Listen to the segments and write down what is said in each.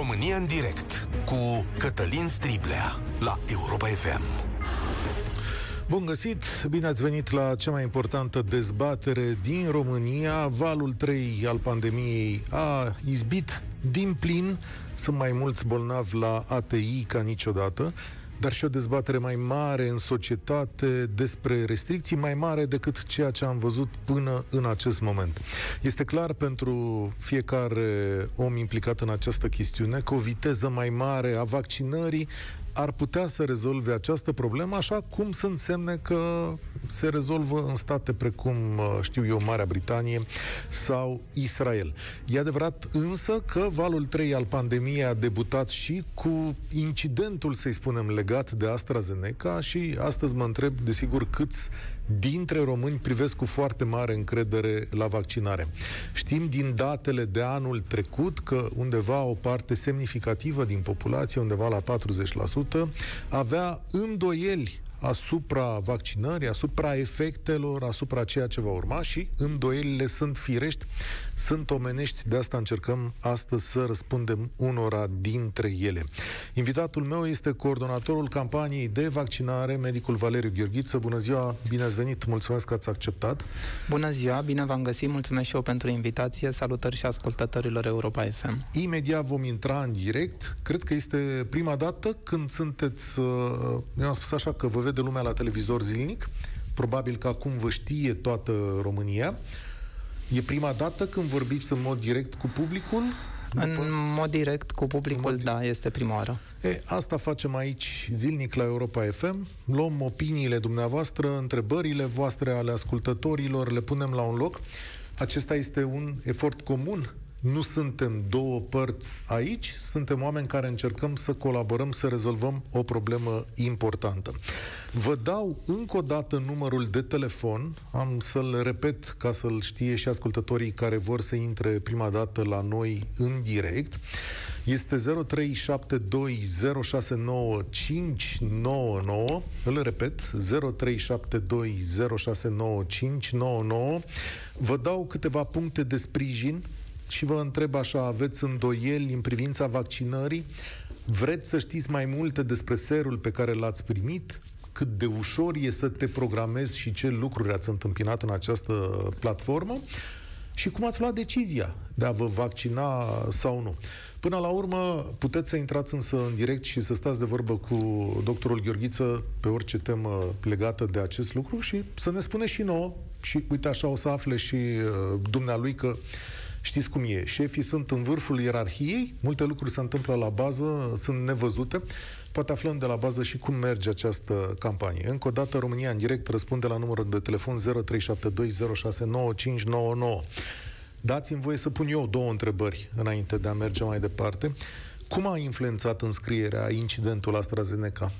România în direct cu Cătălin Striblea la Europa FM. Bun găsit! Bine ați venit la cea mai importantă dezbatere din România. Valul 3 al pandemiei a izbit din plin. Sunt mai mulți bolnavi la ATI ca niciodată dar și o dezbatere mai mare în societate despre restricții mai mare decât ceea ce am văzut până în acest moment. Este clar pentru fiecare om implicat în această chestiune că o viteză mai mare a vaccinării ar putea să rezolve această problemă, așa cum sunt semne că se rezolvă în state precum, uh, știu eu, Marea Britanie sau Israel. E adevărat însă că valul 3 al pandemiei a debutat și cu incidentul, să-i spunem, legat de AstraZeneca și astăzi mă întreb, desigur, câți dintre români privesc cu foarte mare încredere la vaccinare. Știm din datele de anul trecut că undeva o parte semnificativă din populație, undeva la 40%, avea îndoieli asupra vaccinării, asupra efectelor, asupra ceea ce va urma și îndoielile sunt firești, sunt omenești, de asta încercăm astăzi să răspundem unora dintre ele. Invitatul meu este coordonatorul campaniei de vaccinare, medicul Valeriu Gheorghiță. Bună ziua, bine ați venit, mulțumesc că ați acceptat. Bună ziua, bine v-am găsit, mulțumesc și eu pentru invitație, salutări și ascultătorilor Europa FM. Imediat vom intra în direct, cred că este prima dată când sunteți, uh, eu am spus așa, că vă vede lumea la televizor zilnic, probabil că acum vă știe toată România. E prima dată când vorbiți în mod direct cu publicul? După... În mod direct cu publicul, mod... da, este prima oară. E, asta facem aici zilnic la Europa FM. Luăm opiniile dumneavoastră, întrebările voastre ale ascultătorilor, le punem la un loc. Acesta este un efort comun nu suntem două părți aici, suntem oameni care încercăm să colaborăm, să rezolvăm o problemă importantă. Vă dau încă o dată numărul de telefon, am să-l repet ca să-l știe și ascultătorii care vor să intre prima dată la noi în direct. Este 0372069599. Îl repet, 0372069599. Vă dau câteva puncte de sprijin și vă întreb așa, aveți îndoieli în privința vaccinării? Vreți să știți mai multe despre serul pe care l-ați primit? Cât de ușor e să te programezi și ce lucruri ați întâmpinat în această platformă? Și cum ați luat decizia de a vă vaccina sau nu? Până la urmă, puteți să intrați însă în direct și să stați de vorbă cu doctorul Gheorghiță pe orice temă legată de acest lucru și să ne spune și nouă, și uite așa o să afle și uh, dumnealui că Știți cum e? Șefii sunt în vârful ierarhiei, multe lucruri se întâmplă la bază, sunt nevăzute. Poate aflăm de la bază și cum merge această campanie. Încă o dată, România în direct răspunde la numărul de telefon 0372069599. Dați-mi voie să pun eu două întrebări înainte de a merge mai departe. Cum a influențat înscrierea incidentul AstraZeneca?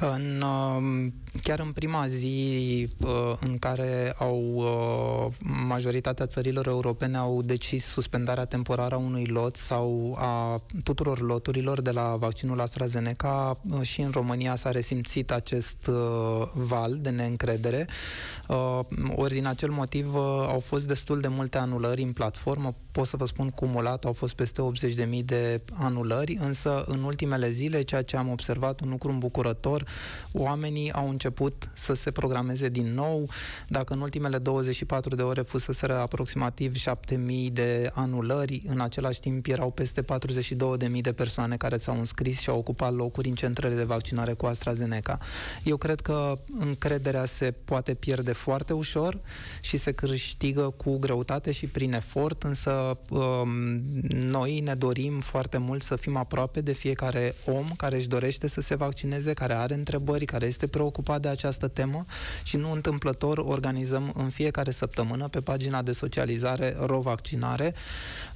În, um, chiar în prima zi uh, în care au uh, majoritatea țărilor europene au decis suspendarea temporară a unui lot sau a tuturor loturilor de la vaccinul AstraZeneca uh, și în România s-a resimțit acest val de neîncredere. Ori din acel motiv au fost destul de multe anulări în platformă, pot să vă spun cumulat, au fost peste 80.000 de anulări, însă în ultimele zile ceea ce am observat, un lucru îmbucurător, oamenii au început să se programeze din nou. Dacă în ultimele 24 de ore fuseseră aproximativ 7000 de anulări, în același timp erau peste 42.000 de persoane care s-au înscris și au ocupat locuri în centrele de vaccinare cu AstraZeneca. Eu cred că încrederea se poate pierde foarte ușor și se câștigă cu greutate și prin efort, însă um, noi ne dorim foarte mult să fim aproape de fiecare om care își dorește să se vaccineze, care are întrebări, care este preocupat de această temă și nu întâmplător organizăm în fiecare săptămână pe pagina de socializare RoVaccinare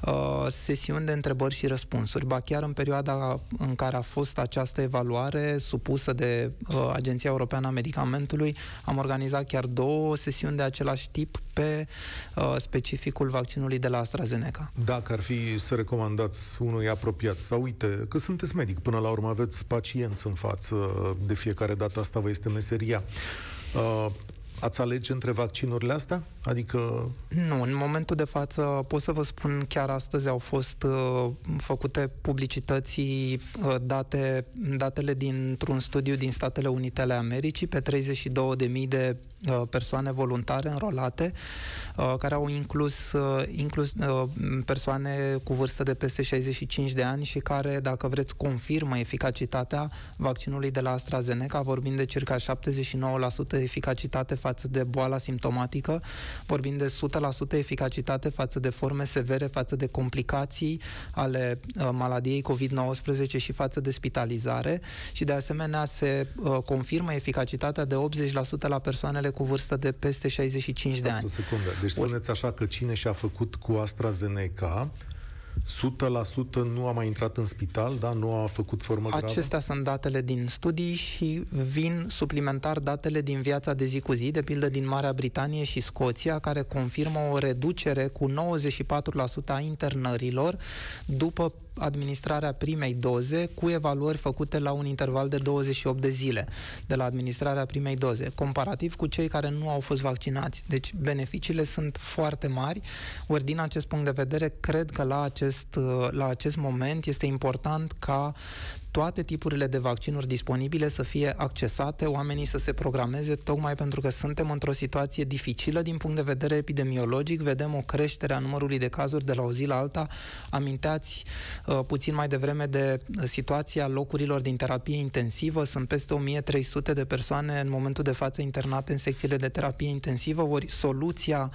uh, sesiuni de întrebări și răspunsuri. Ba chiar în perioada în care a fost această evaluare supusă de uh, Agenția Europeană a Medicamentului, am organizat chiar două sesiuni de același tip pe uh, specificul vaccinului de la AstraZeneca. Dacă ar fi să recomandați unui apropiat sau uite, că sunteți medic, până la urmă aveți pacienți în față de fiecare dată, asta vă este meseria. Uh, Ați alege între vaccinurile astea? Adică... Nu, în momentul de față pot să vă spun chiar astăzi au fost uh, făcute publicității uh, date, datele dintr-un studiu din Statele Unite ale Americii pe 32.000 de uh, persoane voluntare înrolate uh, care au inclus, uh, inclus uh, persoane cu vârstă de peste 65 de ani și care, dacă vreți, confirmă eficacitatea vaccinului de la AstraZeneca, vorbim de circa 79% eficacitate față de boala simptomatică, vorbim de 100% eficacitate față de forme severe, față de complicații ale uh, maladiei COVID-19 și față de spitalizare. Și de asemenea se uh, confirmă eficacitatea de 80% la persoanele cu vârstă de peste 65 Stați de ani. o secundă. Deci spuneți așa că cine și-a făcut cu AstraZeneca 100% nu a mai intrat în spital, da? Nu a făcut formă gravă? Acestea sunt datele din studii și vin suplimentar datele din viața de zi cu zi, de pildă din Marea Britanie și Scoția, care confirmă o reducere cu 94% a internărilor după administrarea primei doze cu evaluări făcute la un interval de 28 de zile de la administrarea primei doze, comparativ cu cei care nu au fost vaccinați. Deci beneficiile sunt foarte mari, ori din acest punct de vedere cred că la acest, la acest moment este important ca toate tipurile de vaccinuri disponibile să fie accesate, oamenii să se programeze, tocmai pentru că suntem într-o situație dificilă din punct de vedere epidemiologic, vedem o creștere a numărului de cazuri de la o zi la alta. Aminteați uh, puțin mai devreme de situația locurilor din terapie intensivă, sunt peste 1300 de persoane în momentul de față internate în secțiile de terapie intensivă, ori soluția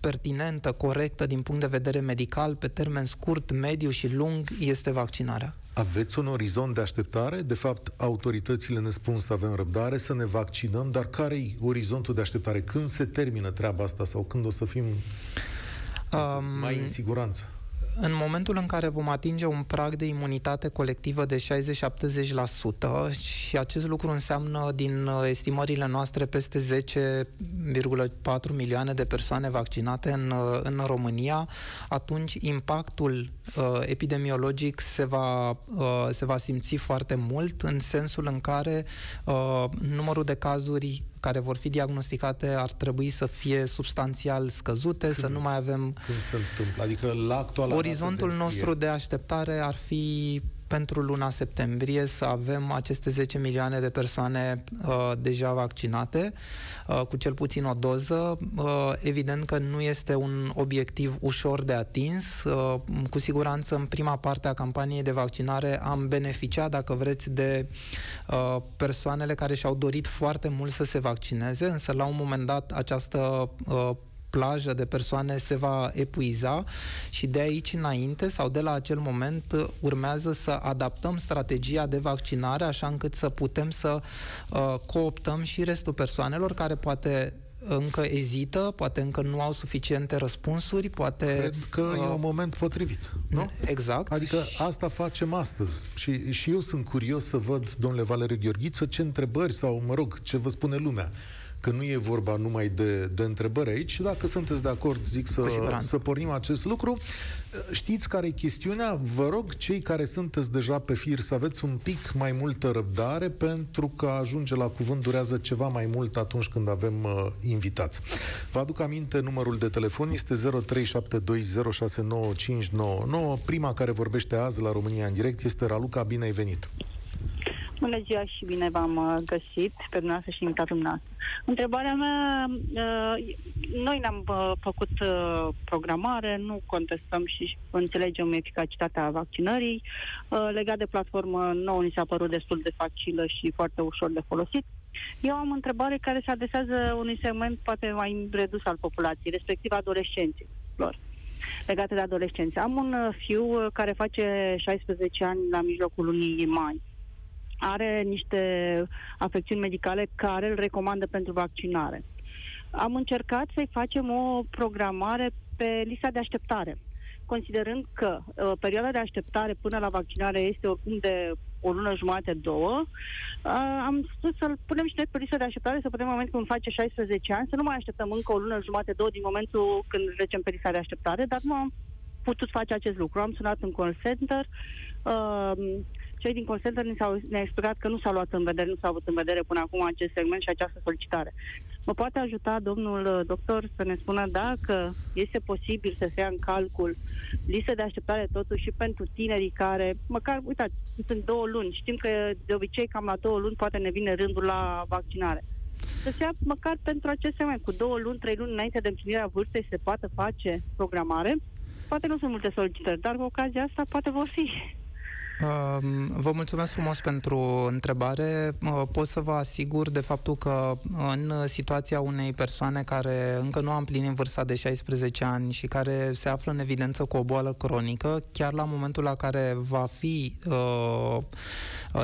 pertinentă, corectă din punct de vedere medical, pe termen scurt, mediu și lung, este vaccinarea. Aveți un orizont de așteptare? De fapt, autoritățile ne spun să avem răbdare, să ne vaccinăm, dar care e orizontul de așteptare? Când se termină treaba asta sau când o să fim um, mai în siguranță? În momentul în care vom atinge un prag de imunitate colectivă de 60-70% și acest lucru înseamnă din estimările noastre peste 10,4 milioane de persoane vaccinate în, în România, atunci impactul uh, epidemiologic se va, uh, se va simți foarte mult în sensul în care uh, numărul de cazuri care vor fi diagnosticate ar trebui să fie substanțial scăzute, când, să nu mai avem... Când se întâmplă? Adică la actuala Orizontul de nostru de așteptare ar fi pentru luna septembrie să avem aceste 10 milioane de persoane uh, deja vaccinate uh, cu cel puțin o doză. Uh, evident că nu este un obiectiv ușor de atins. Uh, cu siguranță în prima parte a campaniei de vaccinare am beneficiat, dacă vreți, de uh, persoanele care și-au dorit foarte mult să se vaccineze, însă la un moment dat această uh, plajă de persoane se va epuiza și de aici înainte sau de la acel moment urmează să adaptăm strategia de vaccinare așa încât să putem să uh, cooptăm și restul persoanelor care poate încă ezită, poate încă nu au suficiente răspunsuri, poate... Cred că uh, e un moment potrivit, nu? Exact. Adică asta facem astăzi. Și, și eu sunt curios să văd, domnule Valeriu Gheorghiță, ce întrebări sau, mă rog, ce vă spune lumea că nu e vorba numai de, de întrebări aici. Dacă sunteți de acord, zic să, să pornim acest lucru. Știți care e chestiunea? Vă rog, cei care sunteți deja pe fir, să aveți un pic mai multă răbdare, pentru că ajunge la cuvânt durează ceva mai mult atunci când avem uh, invitați. Vă aduc aminte, numărul de telefon este 0372069599. Prima care vorbește azi la România în direct este Raluca. Bine ai venit! Bună ziua și bine v-am uh, găsit pe dumneavoastră și invitatul dumneavoastră. Întrebarea mea, uh, noi ne-am uh, făcut programare, nu contestăm și înțelegem eficacitatea vaccinării. Legat de platformă, nouă ni s-a părut destul de facilă și foarte ușor de folosit. Eu am o întrebare care se adresează unui segment poate mai redus al populației, respectiv adolescenților legate de adolescenți. Am un fiu care face 16 ani la mijlocul lunii mai are niște afecțiuni medicale care îl recomandă pentru vaccinare. Am încercat să-i facem o programare pe lista de așteptare, considerând că uh, perioada de așteptare până la vaccinare este oricum de o lună jumate, două, uh, am spus să-l punem și noi pe lista de așteptare, să putem în momentul când face 16 ani, să nu mai așteptăm încă o lună jumate, două din momentul când trecem pe lista de așteptare, dar nu am putut face acest lucru. Am sunat în call center, uh, cei din call center ne-au, ne explicat că nu s-a luat în vedere, nu s-a avut în vedere până acum acest segment și această solicitare. Mă poate ajuta domnul uh, doctor să ne spună dacă este posibil să se ia în calcul listă de așteptare totuși și pentru tinerii care, măcar, uitați, sunt două luni. Știm că de obicei cam la două luni poate ne vine rândul la vaccinare. Să se ia măcar pentru aceste mai cu două luni, trei luni înainte de împlinirea vârstei se poate face programare. Poate nu sunt multe solicitări, dar cu ocazia asta poate vor fi. Vă mulțumesc frumos pentru întrebare. Pot să vă asigur de faptul că în situația unei persoane care încă nu a împlinit vârsta de 16 ani și care se află în evidență cu o boală cronică, chiar la momentul la care va fi uh,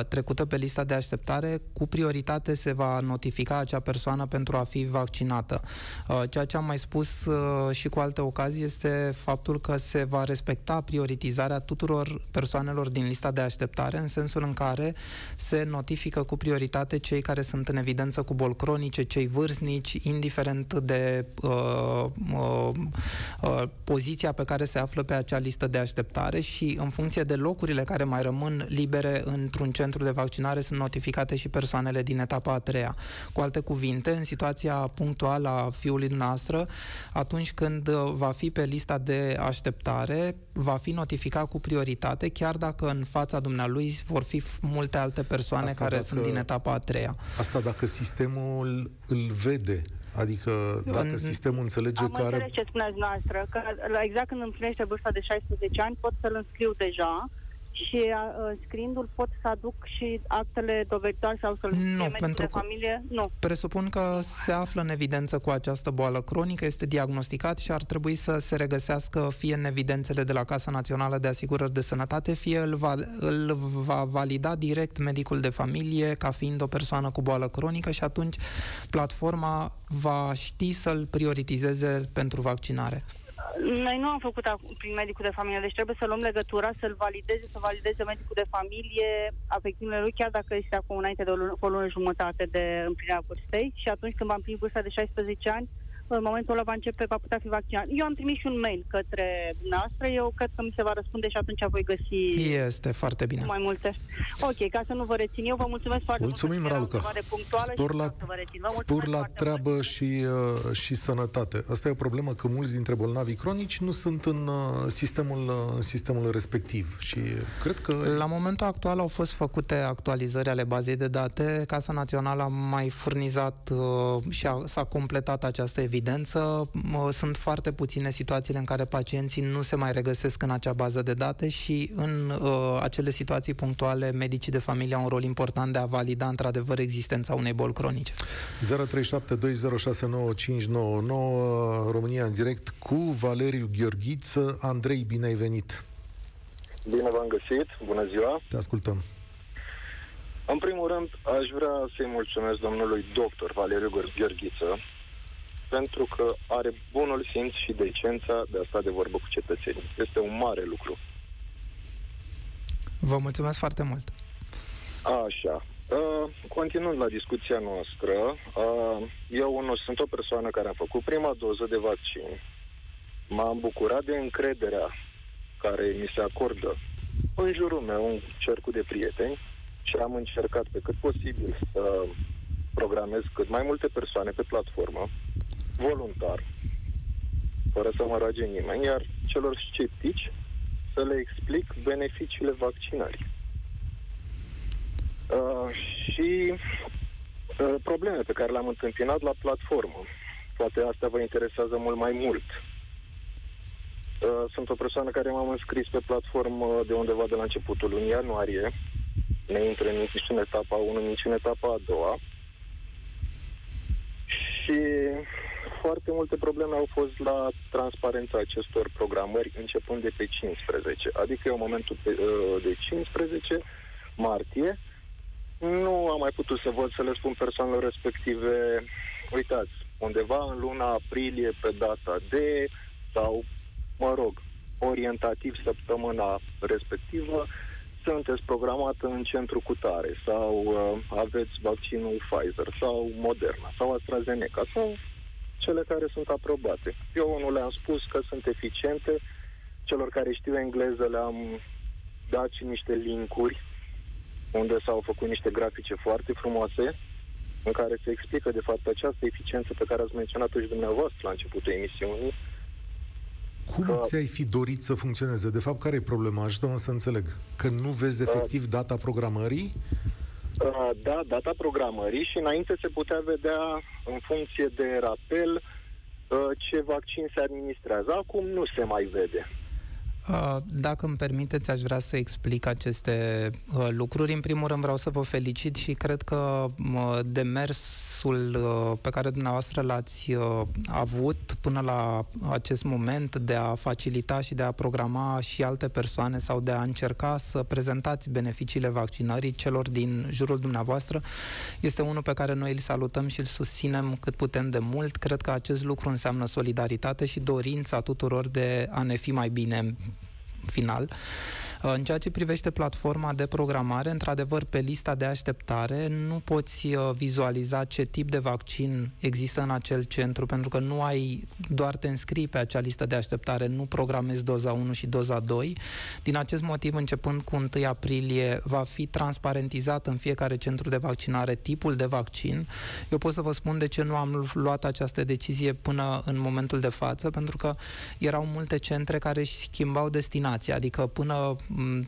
trecută pe lista de așteptare, cu prioritate se va notifica acea persoană pentru a fi vaccinată. Uh, ceea ce am mai spus uh, și cu alte ocazii este faptul că se va respecta prioritizarea tuturor persoanelor din lista lista de așteptare, în sensul în care se notifică cu prioritate cei care sunt în evidență cu boli cronice, cei vârstnici, indiferent de uh, uh, uh, poziția pe care se află pe acea listă de așteptare și în funcție de locurile care mai rămân libere într-un centru de vaccinare sunt notificate și persoanele din etapa a treia. Cu alte cuvinte, în situația punctuală a fiului noastră, atunci când va fi pe lista de așteptare, va fi notificat cu prioritate, chiar dacă în fața dumnealui vor fi multe alte persoane asta care dacă, sunt din etapa a treia. Asta dacă sistemul îl vede Adică dacă în... sistemul înțelege Am că are... ce spuneți noastră, că exact când împlinește vârsta de 16 ani pot să-l înscriu deja și uh, scriindu-l pot să aduc și actele doveditoare sau să-l nu, pentru de familie? Nu. Presupun că se află în evidență cu această boală cronică, este diagnosticat și ar trebui să se regăsească fie în evidențele de la Casa Națională de Asigurări de Sănătate, fie îl va, îl va valida direct medicul de familie ca fiind o persoană cu boală cronică și atunci platforma va ști să-l prioritizeze pentru vaccinare. Noi nu am făcut prin medicul de familie, deci trebuie să luăm legătura, să-l valideze, să valideze medicul de familie afecțiunile lui, chiar dacă este acum înainte de o lună, o lună jumătate de împlinirea vârstei. Și atunci când va împlini vârsta de 16 ani, în momentul ăla va începe, va putea fi vaccinat. Eu am trimis și un mail către dumneavoastră, eu cred că mi se va răspunde și atunci voi găsi este foarte bine. mai multe. Ok, ca să nu vă rețin, eu vă mulțumesc foarte Mulțumim, mult. Mulțumim, Rauca. Spor la, spor la treabă și, uh, și sănătate. Asta e o problemă că mulți dintre bolnavii cronici nu sunt în uh, sistemul, uh, în sistemul respectiv și cred că... La momentul actual au fost făcute actualizări ale bazei de date. Casa Națională a mai furnizat uh, și a, s-a completat această evidență evidență, sunt foarte puține situațiile în care pacienții nu se mai regăsesc în acea bază de date și în uh, acele situații punctuale medicii de familie au un rol important de a valida într-adevăr existența unei boli cronice. 0372069599 România în direct cu Valeriu Gheorghiță. Andrei, bine ai venit! Bine v-am găsit, bună ziua! Te ascultăm! În primul rând, aș vrea să-i mulțumesc domnului doctor Valeriu Gheorghiță pentru că are bunul simț și decența de a sta de vorbă cu cetățenii. Este un mare lucru. Vă mulțumesc foarte mult. Așa. Uh, continuând la discuția noastră, uh, eu nu sunt o persoană care a făcut prima doză de vaccin. M-am bucurat de încrederea care mi se acordă în jurul meu, un cercul de prieteni, și am încercat pe cât posibil să programez cât mai multe persoane pe platformă voluntar, fără să mă roage nimeni, iar celor sceptici să le explic beneficiile vaccinării. Uh, și uh, probleme pe care le-am întâmpinat la platformă. Poate asta vă interesează mult mai mult. Uh, sunt o persoană care m-am înscris pe platformă de undeva de la începutul lunii ianuarie. Ne intră nici în etapa 1, nici în etapa a doua. Și foarte multe probleme au fost la transparența acestor programări începând de pe 15. Adică în momentul uh, de 15 martie nu am mai putut să văd să le spun persoanelor respective uitați, undeva în luna aprilie pe data de sau, mă rog, orientativ săptămâna respectivă, sunteți programat în centru cutare sau uh, aveți vaccinul Pfizer sau Moderna sau AstraZeneca sau cele care sunt aprobate. Eu nu le-am spus că sunt eficiente, celor care știu engleză le-am dat și niște linkuri unde s-au făcut niște grafice foarte frumoase în care se explică, de fapt, această eficiență pe care ați menționat-o și dumneavoastră la începutul emisiunii. Cum că... ți-ai fi dorit să funcționeze? De fapt, care e problema? Ajută-mă să înțeleg. Că nu vezi efectiv data programării? Uh, da, data programării și înainte se putea vedea în funcție de rapel uh, ce vaccin se administrează. Acum nu se mai vede. Uh, dacă îmi permiteți, aș vrea să explic aceste uh, lucruri. În primul rând vreau să vă felicit și cred că demersul uh, pe care dumneavoastră l-ați avut până la acest moment de a facilita și de a programa și alte persoane sau de a încerca să prezentați beneficiile vaccinării celor din jurul dumneavoastră este unul pe care noi îl salutăm și îl susținem cât putem de mult. Cred că acest lucru înseamnă solidaritate și dorința tuturor de a ne fi mai bine final. În ceea ce privește platforma de programare, într-adevăr, pe lista de așteptare nu poți uh, vizualiza ce tip de vaccin există în acel centru, pentru că nu ai, doar te înscrii pe acea listă de așteptare, nu programezi doza 1 și doza 2. Din acest motiv, începând cu 1 aprilie, va fi transparentizat în fiecare centru de vaccinare tipul de vaccin. Eu pot să vă spun de ce nu am luat această decizie până în momentul de față, pentru că erau multe centre care își schimbau destinația, adică până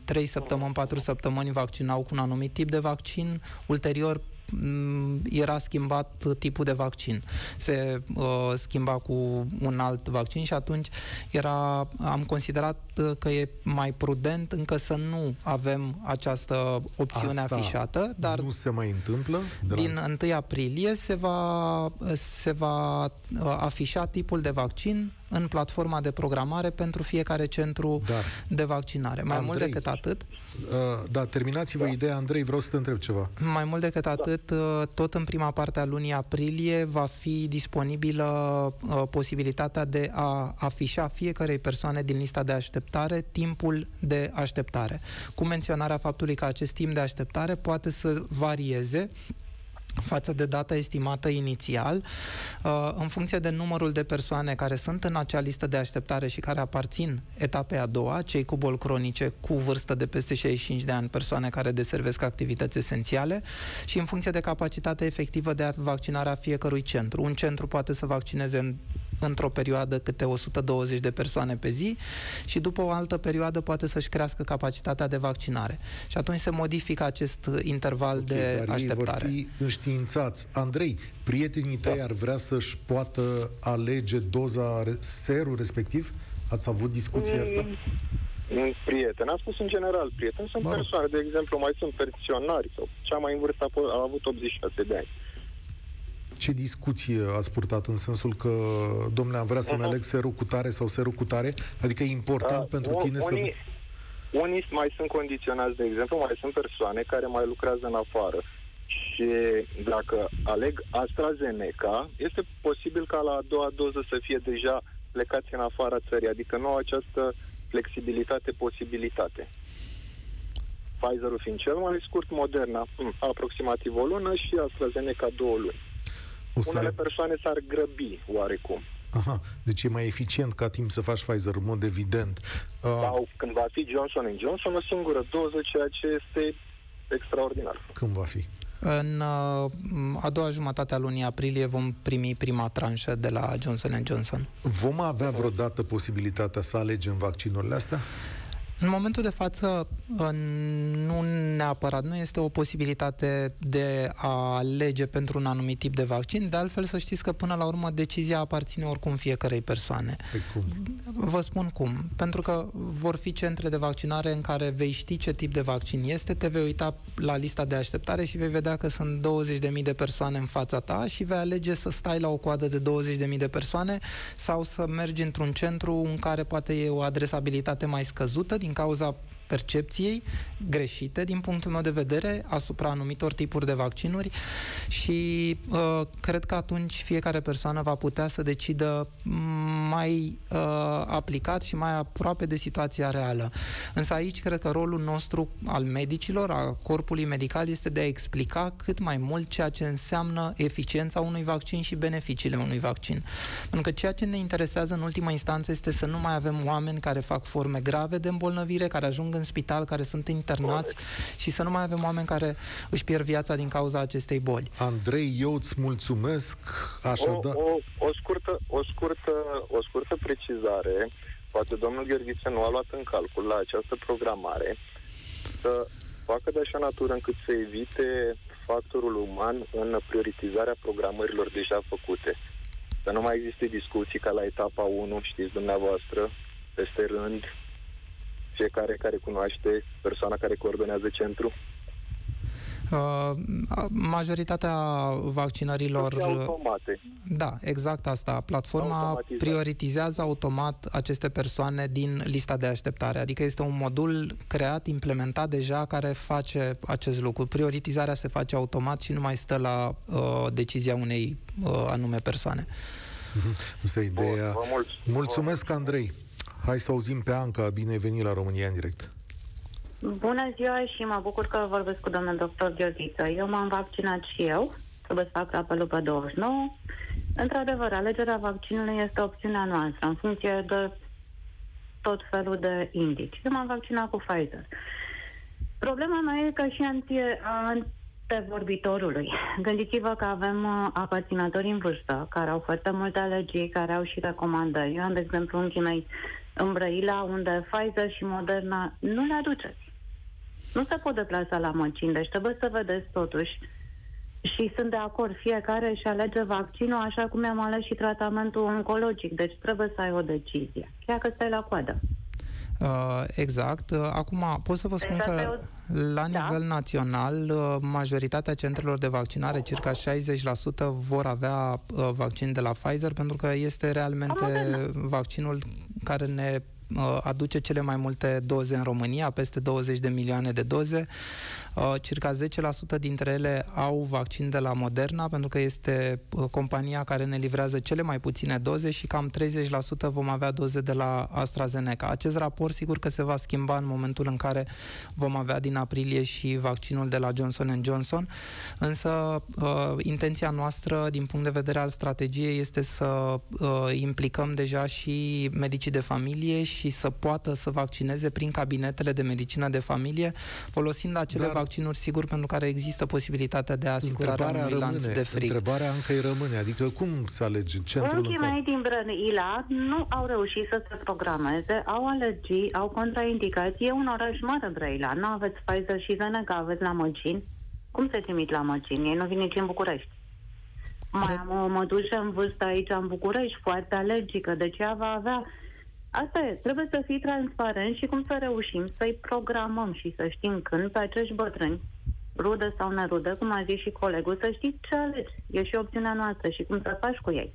3 săptămâni, 4 săptămâni vaccinau cu un anumit tip de vaccin, ulterior Mm, era schimbat tipul de vaccin. Se uh, schimba cu un alt vaccin și atunci era, am considerat uh, că e mai prudent încă să nu avem această opțiune Asta afișată, dar nu se mai întâmplă. De din la... 1 aprilie se va, se va uh, afișa tipul de vaccin în platforma de programare pentru fiecare centru Dar, de vaccinare. Mai Andrei, mult decât atât... Uh, da, terminați-vă da. ideea, Andrei, vreau să te întreb ceva. Mai mult decât atât, uh, tot în prima parte a lunii aprilie va fi disponibilă uh, posibilitatea de a afișa fiecarei persoane din lista de așteptare timpul de așteptare, cu menționarea faptului că acest timp de așteptare poate să varieze față de data estimată inițial, uh, în funcție de numărul de persoane care sunt în acea listă de așteptare și care aparțin etapei a doua, cei cu boli cronice cu vârstă de peste 65 de ani, persoane care deservesc activități esențiale și în funcție de capacitatea efectivă de vaccinare a fiecărui centru. Un centru poate să vaccineze în într-o perioadă câte 120 de persoane pe zi și după o altă perioadă poate să-și crească capacitatea de vaccinare. Și atunci se modifică acest interval okay, de dar așteptare. Ei vor fi înștiințați. Andrei, prietenii tăi da. ar vrea să-și poată alege doza, serul respectiv? Ați avut discuția asta? Mm, prieten. Am spus în general prieten. Sunt mă persoane, de exemplu, mai sunt pensionari sau cea mai în vârstă a avut 86 de ani ce discuție ați purtat în sensul că, domnule, am vrea să-mi uh-huh. aleg serul cu tare sau serul cu tare? Adică e important uh, pentru tine unii, să... Unii mai sunt condiționați, de exemplu, mai sunt persoane care mai lucrează în afară. Și dacă aleg AstraZeneca, este posibil ca la a doua doză să fie deja plecați în afara țării, adică nu au această flexibilitate, posibilitate. Pfizer-ul fiind cel mai scurt, Moderna hm, aproximativ o lună și AstraZeneca două luni. O să... Unele persoane s-ar grăbi oarecum. Aha, deci e mai eficient ca timp să faci Pfizer, în mod evident. Uh... Sau când va fi Johnson Johnson, o singură doză, ceea ce este extraordinar. Când va fi? În uh, a doua jumătate a lunii aprilie vom primi prima tranșă de la Johnson Johnson. Vom avea vreodată posibilitatea să alegem vaccinurile astea? În momentul de față, nu neapărat, nu este o posibilitate de a alege pentru un anumit tip de vaccin, de altfel să știți că până la urmă decizia aparține oricum fiecarei persoane. Pe cum? Vă spun cum. Pentru că vor fi centre de vaccinare în care vei ști ce tip de vaccin este, te vei uita la lista de așteptare și vei vedea că sunt 20.000 de persoane în fața ta și vei alege să stai la o coadă de 20.000 de persoane sau să mergi într-un centru în care poate e o adresabilitate mai scăzută din cauza percepției greșite din punctul meu de vedere asupra anumitor tipuri de vaccinuri și uh, cred că atunci fiecare persoană va putea să decidă mai uh, aplicat și mai aproape de situația reală. Însă aici cred că rolul nostru al medicilor, a corpului medical, este de a explica cât mai mult ceea ce înseamnă eficiența unui vaccin și beneficiile unui vaccin. Pentru că ceea ce ne interesează în ultima instanță este să nu mai avem oameni care fac forme grave de îmbolnăvire, care ajung în spital, care sunt internați și să nu mai avem oameni care își pierd viața din cauza acestei boli. Andrei, eu îți mulțumesc. Așadar... O, o, o, scurtă, o, scurtă, o scurtă precizare. Poate domnul Gheorghiță nu a luat în calcul la această programare să facă de așa natură încât să evite factorul uman în prioritizarea programărilor deja făcute. Să nu mai existe discuții ca la etapa 1, știți dumneavoastră, peste rând, fiecare care cunoaște persoana care coordonează centru. Uh, majoritatea vaccinărilor... automate. Da, exact asta. Platforma prioritizează automat aceste persoane din lista de așteptare. Adică este un modul creat, implementat deja, care face acest lucru. Prioritizarea se face automat și nu mai stă la uh, decizia unei uh, anume persoane. Asta e ideea. Bun, Mulțumesc, Andrei. Hai să auzim pe Anca. Bine ai venit la România în direct. Bună ziua și mă bucur că vorbesc cu domnul doctor Gheorghiță. Eu m-am vaccinat și eu, trebuie să fac apelul pe 29. Într-adevăr, alegerea vaccinului este opțiunea noastră, în funcție de tot felul de indici. Eu m-am vaccinat cu Pfizer. Problema mea e că și antie, antevorbitorului. Gândiți-vă că avem uh, aparținători în vârstă, care au foarte multe alergii, care au și recomandări. Eu am, de exemplu, în mei în Brăila, unde Pfizer și Moderna nu le aduceți nu se pot deplasa la măcini, deci trebuie să vedeți totuși și sunt de acord, fiecare își alege vaccinul așa cum am ales și tratamentul oncologic, deci trebuie să ai o decizie, chiar că stai la coadă. Uh, exact. Uh, acum pot să vă spun deci că la da. nivel da. național uh, majoritatea centrelor de vaccinare, circa 60% vor avea uh, vaccin de la Pfizer pentru că este realmente vaccinul care ne Uh, aduce cele mai multe doze în România, peste 20 de milioane de doze. Uh, circa 10% dintre ele au vaccin de la Moderna, pentru că este uh, compania care ne livrează cele mai puține doze și cam 30% vom avea doze de la AstraZeneca. Acest raport sigur că se va schimba în momentul în care vom avea din aprilie și vaccinul de la Johnson Johnson, însă intenția noastră din punct de vedere al strategiei este să implicăm deja și medicii de familie și să poată să vaccineze prin cabinetele de medicină de familie, folosind acele Dar vaccinuri, sigur, pentru care există posibilitatea de asigurare unui rămâne, lanț de frig. Întrebarea încă îi rămâne, adică cum se alege centrul Unchii mei din Brăila nu au reușit să se programeze, au alergii, au contraindicații. E un oraș mare, Brăila. Nu aveți Pfizer și Zeneca, aveți la Măcini. Cum se trimit la Măcini? Ei nu vin nici în București. Mai am o mădușă în vârstă aici în București, foarte alergică, deci ea va avea Asta e, trebuie să fii transparent și cum să reușim să-i programăm și să știm când pe acești bătrâni, rude sau nerude, cum a zis și colegul, să știți ce alegi. E și opțiunea noastră și cum să faci cu ei.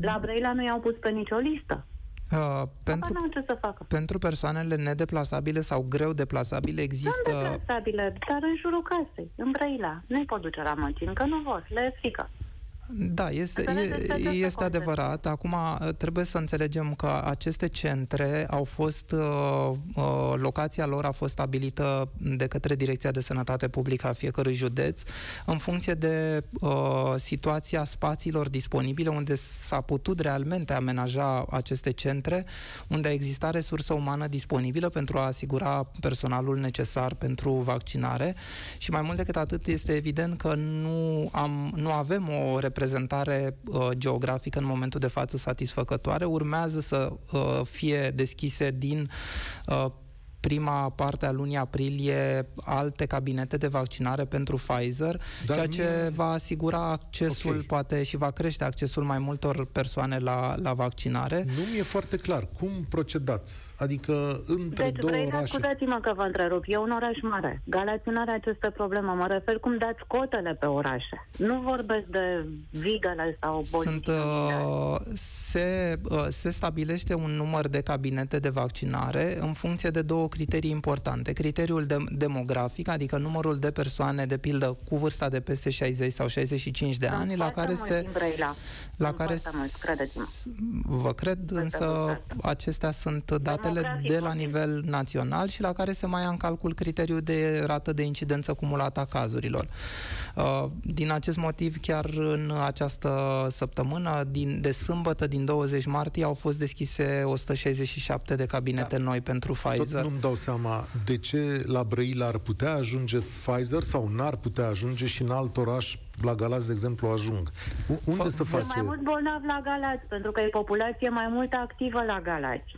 La Brăila nu i-au pus pe nicio listă. Uh, pentru, ce să facă. pentru persoanele nedeplasabile sau greu deplasabile există... Sunt deplasabile, dar în jurul casei, în Brăila. Nu-i pot duce la măcini, că nu vor, le e frică. Da, este, e, este adevărat. Acum uh, trebuie să înțelegem că aceste centre au fost, uh, uh, locația lor a fost stabilită de către Direcția de Sănătate Publică a fiecărui județ în funcție de uh, situația spațiilor disponibile unde s-a putut realmente amenaja aceste centre, unde a existat resursă umană disponibilă pentru a asigura personalul necesar pentru vaccinare și mai mult decât atât este evident că nu, am, nu avem o reprezentare uh, geografică în momentul de față satisfăcătoare. Urmează să uh, fie deschise din uh, prima parte a lunii aprilie alte cabinete de vaccinare pentru Pfizer, Dar ceea ce mie... va asigura accesul, okay. poate, și va crește accesul mai multor persoane la, la vaccinare. Nu mi-e foarte clar. Cum procedați? Adică între deci, două orașe... scuzați-mă că vă întrerup. E un oraș mare. Galați nu are această problemă. Mă refer cum dați cotele pe orașe. Nu vorbesc de vigăle sau Sunt, uh, se, uh, se stabilește un număr de cabinete de vaccinare în funcție de două criterii importante. Criteriul de- demografic, adică numărul de persoane, de pildă, cu vârsta de peste 60 sau 65 de ani, la care se... Brăila. La Sunt care foarte mult, credeți-mă. Vă cred, însă vârsta. acestea sunt datele Demografic de la vorbim. nivel național și la care se mai ia în calcul criteriul de rată de incidență cumulată a cazurilor. Uh, Din acest motiv, chiar în această săptămână, din, de sâmbătă, din 20 martie, au fost deschise 167 de cabinete Da. noi pentru Tot Pfizer. nu-mi dau seama de ce la Brăila ar putea ajunge Pfizer sau n-ar putea ajunge și în alt oraș, la Galați, de exemplu, ajung. U- Unde Fă- se Sunt mai face? mult bolnavi la Galați, pentru că e populație mai mult activă la Galați.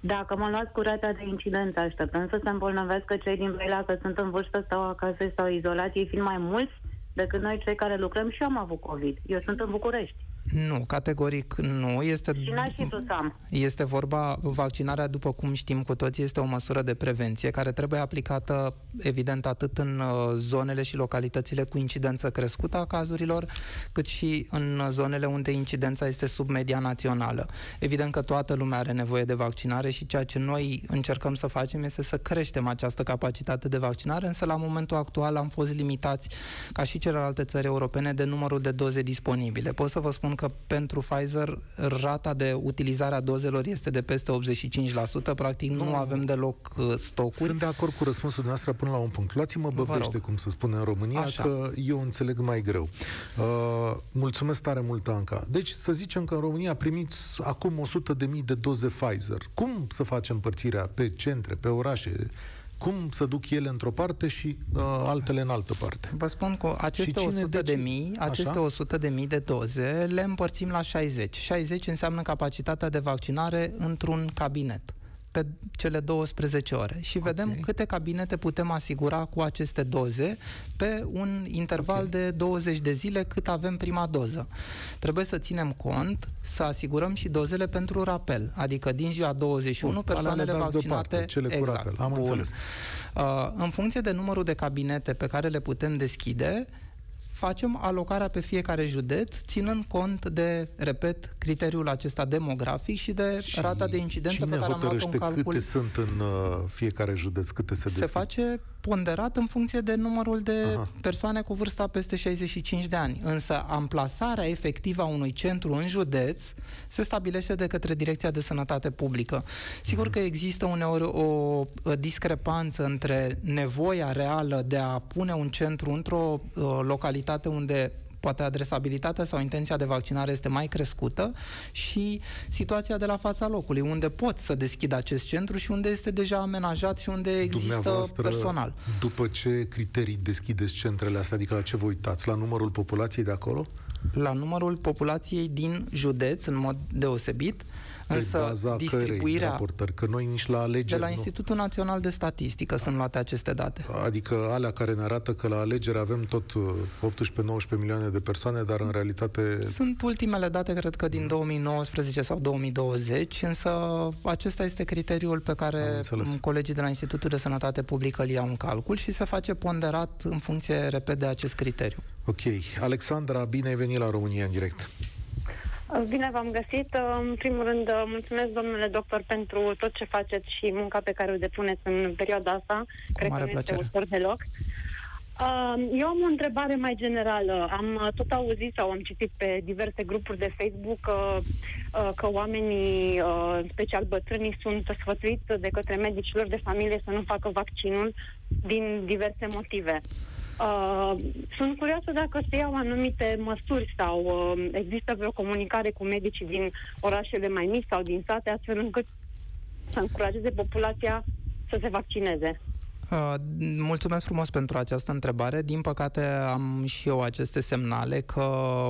Dacă mă luați cu rata de incidență, așteptăm să se îmbolnăvească cei din Brăila că sunt în vârstă, stau acasă, stau izolați, ei fiind mai mulți decât noi cei care lucrăm și eu am avut COVID. Eu sunt în București Nu, categoric nu. Este și n-aș fi tu să am. Este vorba, vaccinarea, după cum știm cu toții, este o măsură de prevenție care trebuie aplicată, evident, atât în uh, zonele și localitățile cu incidență crescută a cazurilor, cât și în zonele unde incidența este sub media națională. Evident că toată lumea are nevoie de vaccinare și ceea ce noi încercăm să facem este să creștem această capacitate de vaccinare, însă la momentul actual am fost limitați, ca și celelalte țări europene, de numărul de doze disponibile. Pot să vă spun că pentru Pfizer rata de utilizare a dozelor este de peste 85%, practic nu, Nu. avem deloc uh, stocuri. Sunt de acord cu răspunsul dumneavoastră până la un punct. Luați-mă Vă băbește, rog. cum se spune în România, Așa. că eu înțeleg mai greu. Uh, mulțumesc tare mult, Anca. Deci, să zicem că în România primiți acum 100.000 de mii de doze Pfizer. Cum să facem împărțirea pe centre, pe orașe? Cum să duc ele într-o parte și uh, altele în altă parte? Vă spun că aceste cine 100 de decide? mii, Așa? aceste 100 de mii de doze le împărțim la 60. 60 înseamnă capacitatea de vaccinare într-un cabinet pe cele 12 ore și vedem câte cabinete putem asigura cu aceste doze pe un interval Ok. de 20 de zile cât avem prima doză. Trebuie să ținem cont să asigurăm și dozele pentru rapel, adică din ziua 21 Bun, alea persoanele le dați vaccinate deoparte, cele cu rapel. Am bun. înțeles. Uh, în funcție de numărul de cabinete pe care le putem deschide, facem alocarea pe fiecare județ, ținând cont de, repet, criteriul acesta demografic și de Și rata de incidență cine pe care am luat-o în hotărăște calcul. câte sunt în uh, fiecare județ, câte se Se deschid? face ponderat în funcție de numărul de Aha. persoane cu vârsta peste 65 de ani. Însă amplasarea efectivă a unui centru în județ se stabilește de către Direcția de Sănătate Publică. Sigur că există uneori o, o discrepanță între nevoia reală de a pune un centru într-o uh, localitate unde poate adresabilitatea sau intenția de vaccinare este mai crescută și situația de la fața locului, unde pot să deschid acest centru și unde este deja amenajat și unde există Dumneavoastră, personal. după ce criterii deschideți centrele astea, adică la ce vă uitați? La numărul populației de acolo? La numărul populației din județ, în mod deosebit, Pe însă baza cărei distribuirea raportări? Că noi nici la de alegeri la nu. Institutul Național de Statistică sunt luate aceste date. Adică alea care ne arată că la alegeri avem tot uh, 18-19 milioane de persoane, dar în realitate Sunt ultimele date, cred că din 2019 sau 2020, însă acesta este criteriul pe Am care înțeles. colegii de la Institutul de Sănătate Publică îl iau în calcul și se face ponderat în funcție, repet, de acest criteriu. Ok. Alexandra, bine ai venit la România în direct. Bine v-am găsit. În primul rând, mulțumesc, domnule doctor, pentru tot ce faceți și munca pe care o depuneți în perioada asta. Cred că mare nu este plăcere. ușor deloc. Uh, Eu am o întrebare mai generală. Am uh, tot auzit sau am citit pe diverse grupuri de Facebook că, uh, că oamenii, uh, în special bătrânii, sunt sfătuiți de către medicilor de familie să nu facă vaccinul din diverse motive. Uh, sunt curioasă dacă se iau anumite măsuri sau uh, există vreo comunicare cu medicii din orașele mai mici sau din sate, astfel încât să încurajeze populația să se vaccineze. Uh, Mulțumesc frumos pentru această întrebare. Din păcate am și eu aceste semnale că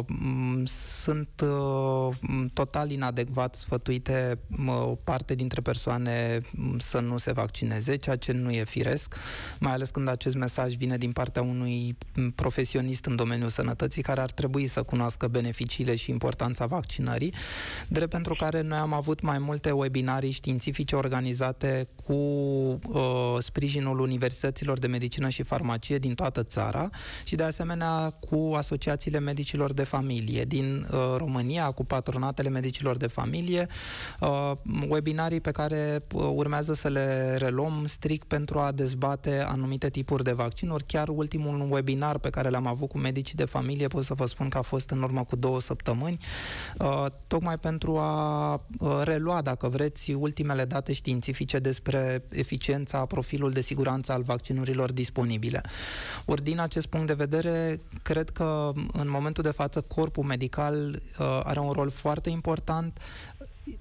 m, sunt uh, m, total inadecvat sfătuite m, o parte dintre persoane m, să nu se vaccineze, ceea ce nu e firesc, mai ales când acest mesaj vine din partea unui m, profesionist în domeniul sănătății care ar trebui să cunoască beneficiile și importanța vaccinării, drept pentru care noi am avut mai multe webinarii științifice organizate cu uh, sprijinul universităților de medicină și farmacie din toată țara și de asemenea cu asociațiile medicilor de familie din uh, România, cu patronatele medicilor de familie, uh, webinarii pe care uh, urmează să le reluăm strict pentru a dezbate anumite tipuri de vaccinuri. Chiar ultimul webinar pe care l-am avut cu medicii de familie, pot să vă spun că a fost în urmă cu două săptămâni, uh, tocmai pentru a uh, relua, dacă vreți, ultimele date științifice despre eficiența, profilul de siguranță al vaccinurilor disponibile. Ori din acest punct de vedere, cred că în momentul de față corpul medical uh, are un rol foarte important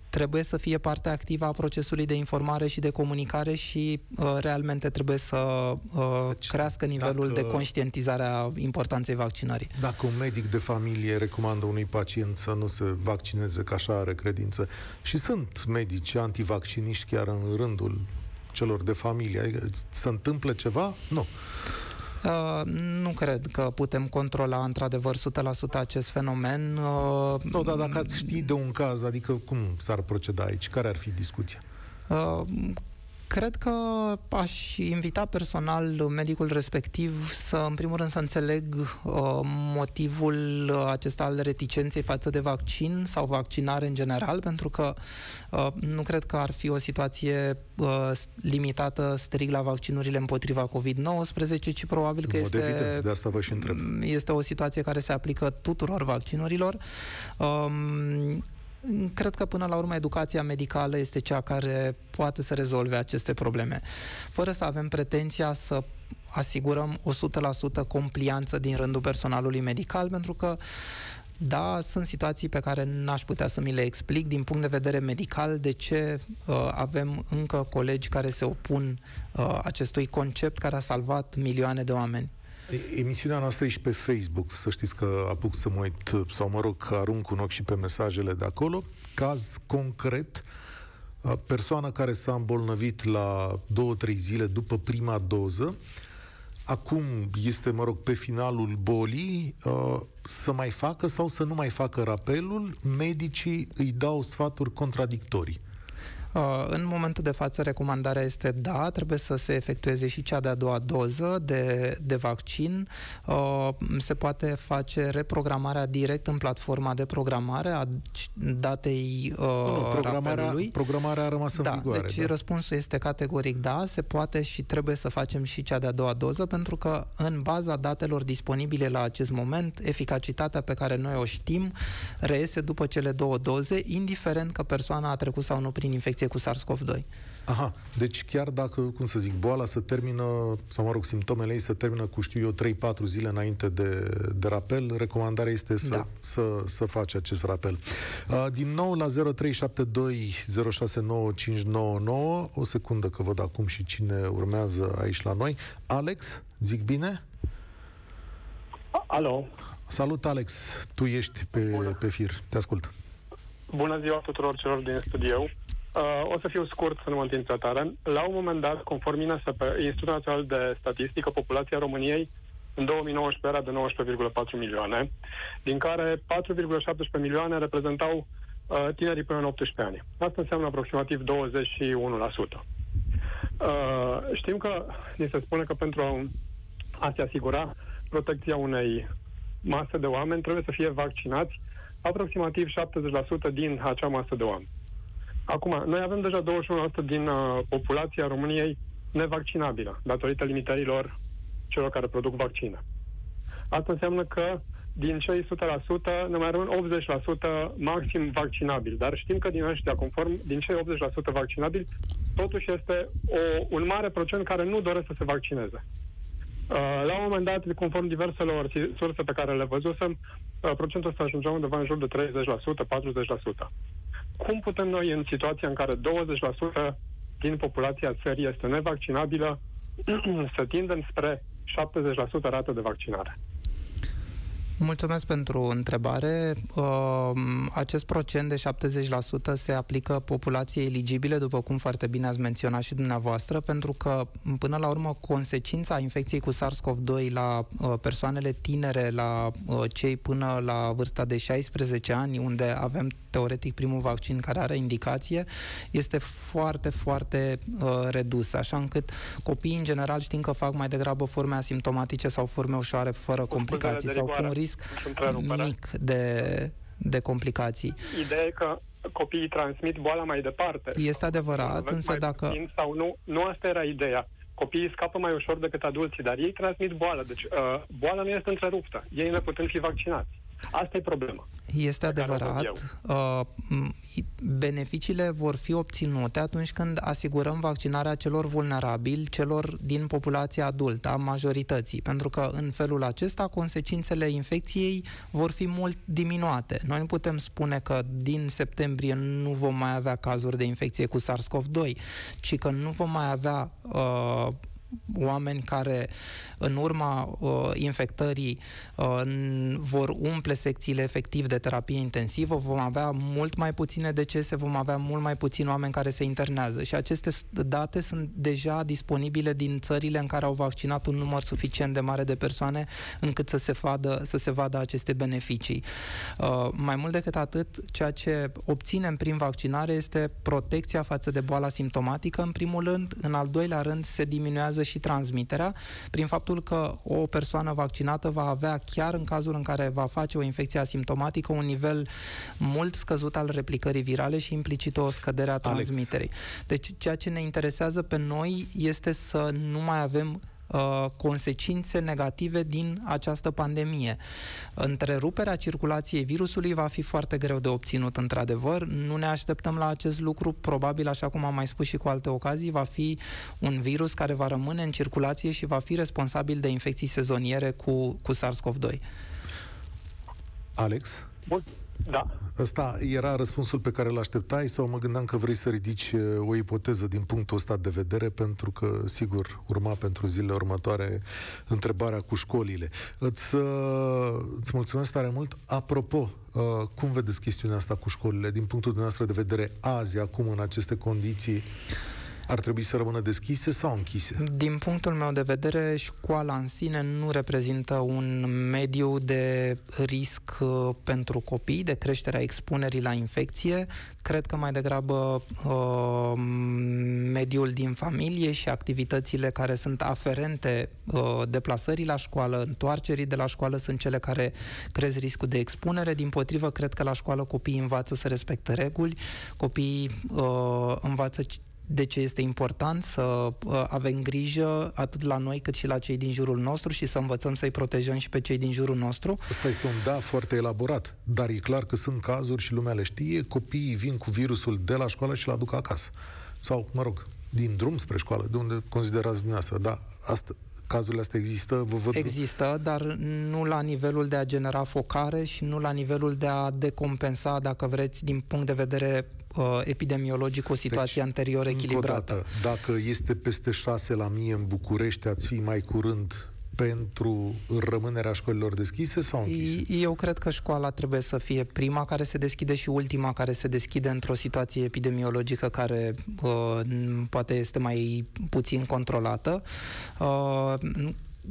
trebuie să fie parte activă a procesului de informare și de comunicare și uh, realmente trebuie să uh, deci, crească nivelul dacă, de conștientizare a importanței vaccinării. Dacă un medic de familie recomandă unui pacient să nu se vaccineze, că așa are credință, și sunt medici antivacciniști chiar în rândul celor de familie, adică se întâmplă ceva? Nu. Uh, nu cred că putem controla într-adevăr 100% acest fenomen. Uh, nu, dar dacă ați ști de un caz, adică cum s-ar proceda aici? Care ar fi discuția? Uh, Cred că aș invita personal medicul respectiv să, în primul rând, să înțeleg uh, motivul acesta al reticenței față de vaccin sau vaccinare în general, pentru că uh, nu cred că ar fi o situație uh, limitată strict la vaccinurile împotriva COVID-19, ci probabil că este, evident, de asta vă și întreb. este o situație care se aplică tuturor vaccinurilor. Um, Cred că până la urmă educația medicală este cea care poate să rezolve aceste probleme, fără să avem pretenția să asigurăm 100% complianță din rândul personalului medical, pentru că da, sunt situații pe care n-aș putea să mi le explic din punct de vedere medical de ce uh, avem încă colegi care se opun uh, acestui concept care a salvat milioane de oameni. Emisiunea noastră e și pe Facebook, să știți că apuc să mă uit, sau mă rog, arunc un ochi și pe mesajele de acolo. Caz concret, persoană care s-a îmbolnăvit la două-trei zile după prima doză, acum este, mă rog, pe finalul bolii, să mai facă sau să nu mai facă rapelul, medicii îi dau sfaturi contradictorii. Uh, în momentul de față, recomandarea este da, trebuie să se efectueze și cea de-a doua doză de, de vaccin. Uh, se poate face reprogramarea direct în platforma de programare a datei uh, nu, programarea, rapelului. programarea a rămas în da, vigoare. Deci da. răspunsul este categoric da, se poate și trebuie să facem și cea de-a doua doză, pentru că în baza datelor disponibile la acest moment, eficacitatea pe care noi o știm reiese după cele două doze, indiferent că persoana a trecut sau nu prin infecție infecție cu SARS-CoV-2. Aha, deci chiar dacă, cum să zic, boala să termină, sau mă rog, simptomele ei să termină cu, știu eu, 3-4 zile înainte de, de rapel, recomandarea este să, da. să, să faci acest rapel. Uh, din nou la 0372069599, o secundă că văd acum și cine urmează aici la noi. Alex, zic bine? Alo. Salut, Alex. Tu ești pe, pe fir. Te ascult. Bună ziua tuturor celor din studio. Uh, o să fiu scurt, să nu mă întind tare. La un moment dat, conform INSP, Institutul Național de Statistică, populația României în 2019 era de 19,4 milioane, din care 4,17 milioane reprezentau uh, tinerii până în 18 ani. Asta înseamnă aproximativ 21%. Uh, știm că ni se spune că pentru a se asigura protecția unei mase de oameni trebuie să fie vaccinați aproximativ 70% din acea masă de oameni. Acum, noi avem deja 21% din uh, populația României nevaccinabilă, datorită limitărilor celor care produc vaccine. Asta înseamnă că din cei 100% ne mai rămân 80% maxim vaccinabil. Dar știm că din ăștia, conform, din cei 80% vaccinabil, totuși este o, un mare procent care nu doresc să se vaccineze. Uh, la un moment dat, conform diverselor surse pe care le văzusem, uh, procentul ăsta ajungea undeva în jur de 30%, 40% cum putem noi, în situația în care 20% din populația țării este nevaccinabilă, să tindem spre 70% rată de vaccinare? Mulțumesc pentru întrebare. Uh, acest procent de 70% se aplică populației eligibile, după cum foarte bine ați menționat și dumneavoastră, pentru că, până la urmă, consecința infecției cu SARS-CoV-2 la uh, persoanele tinere, la uh, cei până la vârsta de 16 ani, unde avem teoretic primul vaccin care are indicație, este foarte, foarte uh, redus, așa încât copiii în general știm că fac mai degrabă forme asimptomatice sau forme ușoare fără complicații sau cu un risc mic de, de complicații. Ideea e că copiii transmit boala mai departe. Este adevărat, însă dacă... Sau nu, nu asta era ideea. Copiii scapă mai ușor decât adulții, dar ei transmit boala. Deci uh, boala nu este întreruptă, ei ne putem fi vaccinați. Asta e problema. Este adevărat. Uh, beneficiile vor fi obținute atunci când asigurăm vaccinarea celor vulnerabili, celor din populația adultă, a majorității, pentru că în felul acesta consecințele infecției vor fi mult diminuate. Noi nu putem spune că din septembrie nu vom mai avea cazuri de infecție cu SARS-CoV-2, ci că nu vom mai avea uh, oameni care în urma uh, infectării uh, vor umple secțiile efectiv de terapie intensivă, vom avea mult mai puține decese, vom avea mult mai puțini oameni care se internează și aceste date sunt deja disponibile din țările în care au vaccinat un număr suficient de mare de persoane încât să se vadă, să se vadă aceste beneficii. Uh, mai mult decât atât, ceea ce obținem prin vaccinare este protecția față de boala simptomatică, în primul rând, în al doilea rând se diminuează și transmiterea prin faptul faptul că o persoană vaccinată va avea, chiar în cazul în care va face o infecție asimptomatică, un nivel mult scăzut al replicării virale și implicit o scădere a transmiterii. Alex. Deci ceea ce ne interesează pe noi este să nu mai avem Uh, consecințe negative din această pandemie. Întreruperea circulației virusului va fi foarte greu de obținut, într-adevăr. Nu ne așteptăm la acest lucru. Probabil, așa cum am mai spus și cu alte ocazii, va fi un virus care va rămâne în circulație și va fi responsabil de infecții sezoniere cu, cu SARS-CoV-2. Alex? Bun. Da. Ăsta era răspunsul pe care îl așteptai sau mă gândeam că vrei să ridici uh, o ipoteză din punctul ăsta de vedere, pentru că, sigur, urma pentru zilele următoare întrebarea cu școlile. Îți, uh, îți mulțumesc tare mult. Apropo, uh, cum vedeți chestiunea asta cu școlile din punctul dumneavoastră de vedere azi, acum, în aceste condiții? Ar trebui să rămână deschise sau închise? Din punctul meu de vedere, școala în sine nu reprezintă un mediu de risc uh, pentru copii, de creșterea expunerii la infecție. Cred că mai degrabă uh, mediul din familie și activitățile care sunt aferente uh, deplasării la școală, întoarcerii de la școală sunt cele care cresc riscul de expunere. Din potrivă, cred că la școală copiii învață să respecte reguli, copiii uh, învață de ce este important să uh, avem grijă atât la noi cât și la cei din jurul nostru și să învățăm să-i protejăm și pe cei din jurul nostru. Asta este un da foarte elaborat, dar e clar că sunt cazuri și lumea le știe, copiii vin cu virusul de la școală și l aduc acasă. Sau, mă rog, din drum spre școală, de unde considerați dumneavoastră. Da, asta, cazurile astea există? Vă văd... Există, dar nu la nivelul de a genera focare și nu la nivelul de a decompensa, dacă vreți, din punct de vedere uh, epidemiologic, o situație deci, anterior echilibrată. Dată, dacă este peste 6 la mie în București, ați fi mai curând pentru rămânerea școlilor deschise sau închise? Eu cred că școala trebuie să fie prima care se deschide și ultima care se deschide într-o situație epidemiologică care uh, poate este mai puțin controlată. Uh,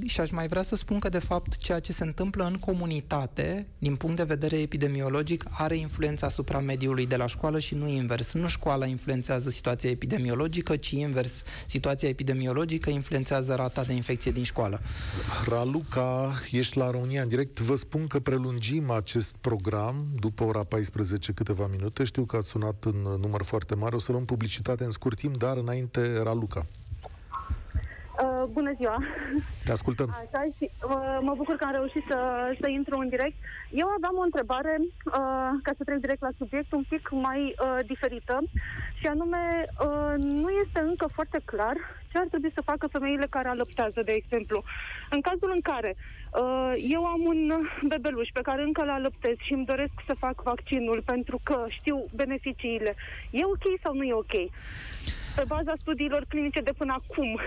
și aș mai vrea să spun că, de fapt, ceea ce se întâmplă în comunitate, din punct de vedere epidemiologic, are influența asupra mediului de la școală și nu invers. Nu școala influențează situația epidemiologică, ci invers. Situația epidemiologică influențează rata de infecție din școală. Raluca, ești la România în direct. Vă spun că prelungim acest program după ora 14 câteva minute. Știu că ați sunat în număr foarte mare. O să luăm publicitate în scurt timp, dar înainte, Raluca. Uh, bună ziua! Te ascultăm! Așa, și, uh, mă bucur că am reușit să, să intru în direct. Eu aveam o întrebare, uh, ca să trec direct la subiect, un pic mai uh, diferită, și anume, uh, nu este încă foarte clar ce ar trebui să facă femeile care alăptează, de exemplu. În cazul în care uh, eu am un bebeluș pe care încă îl alăptez și îmi doresc să fac vaccinul pentru că știu beneficiile, e ok sau nu e ok? Pe baza studiilor clinice de până acum.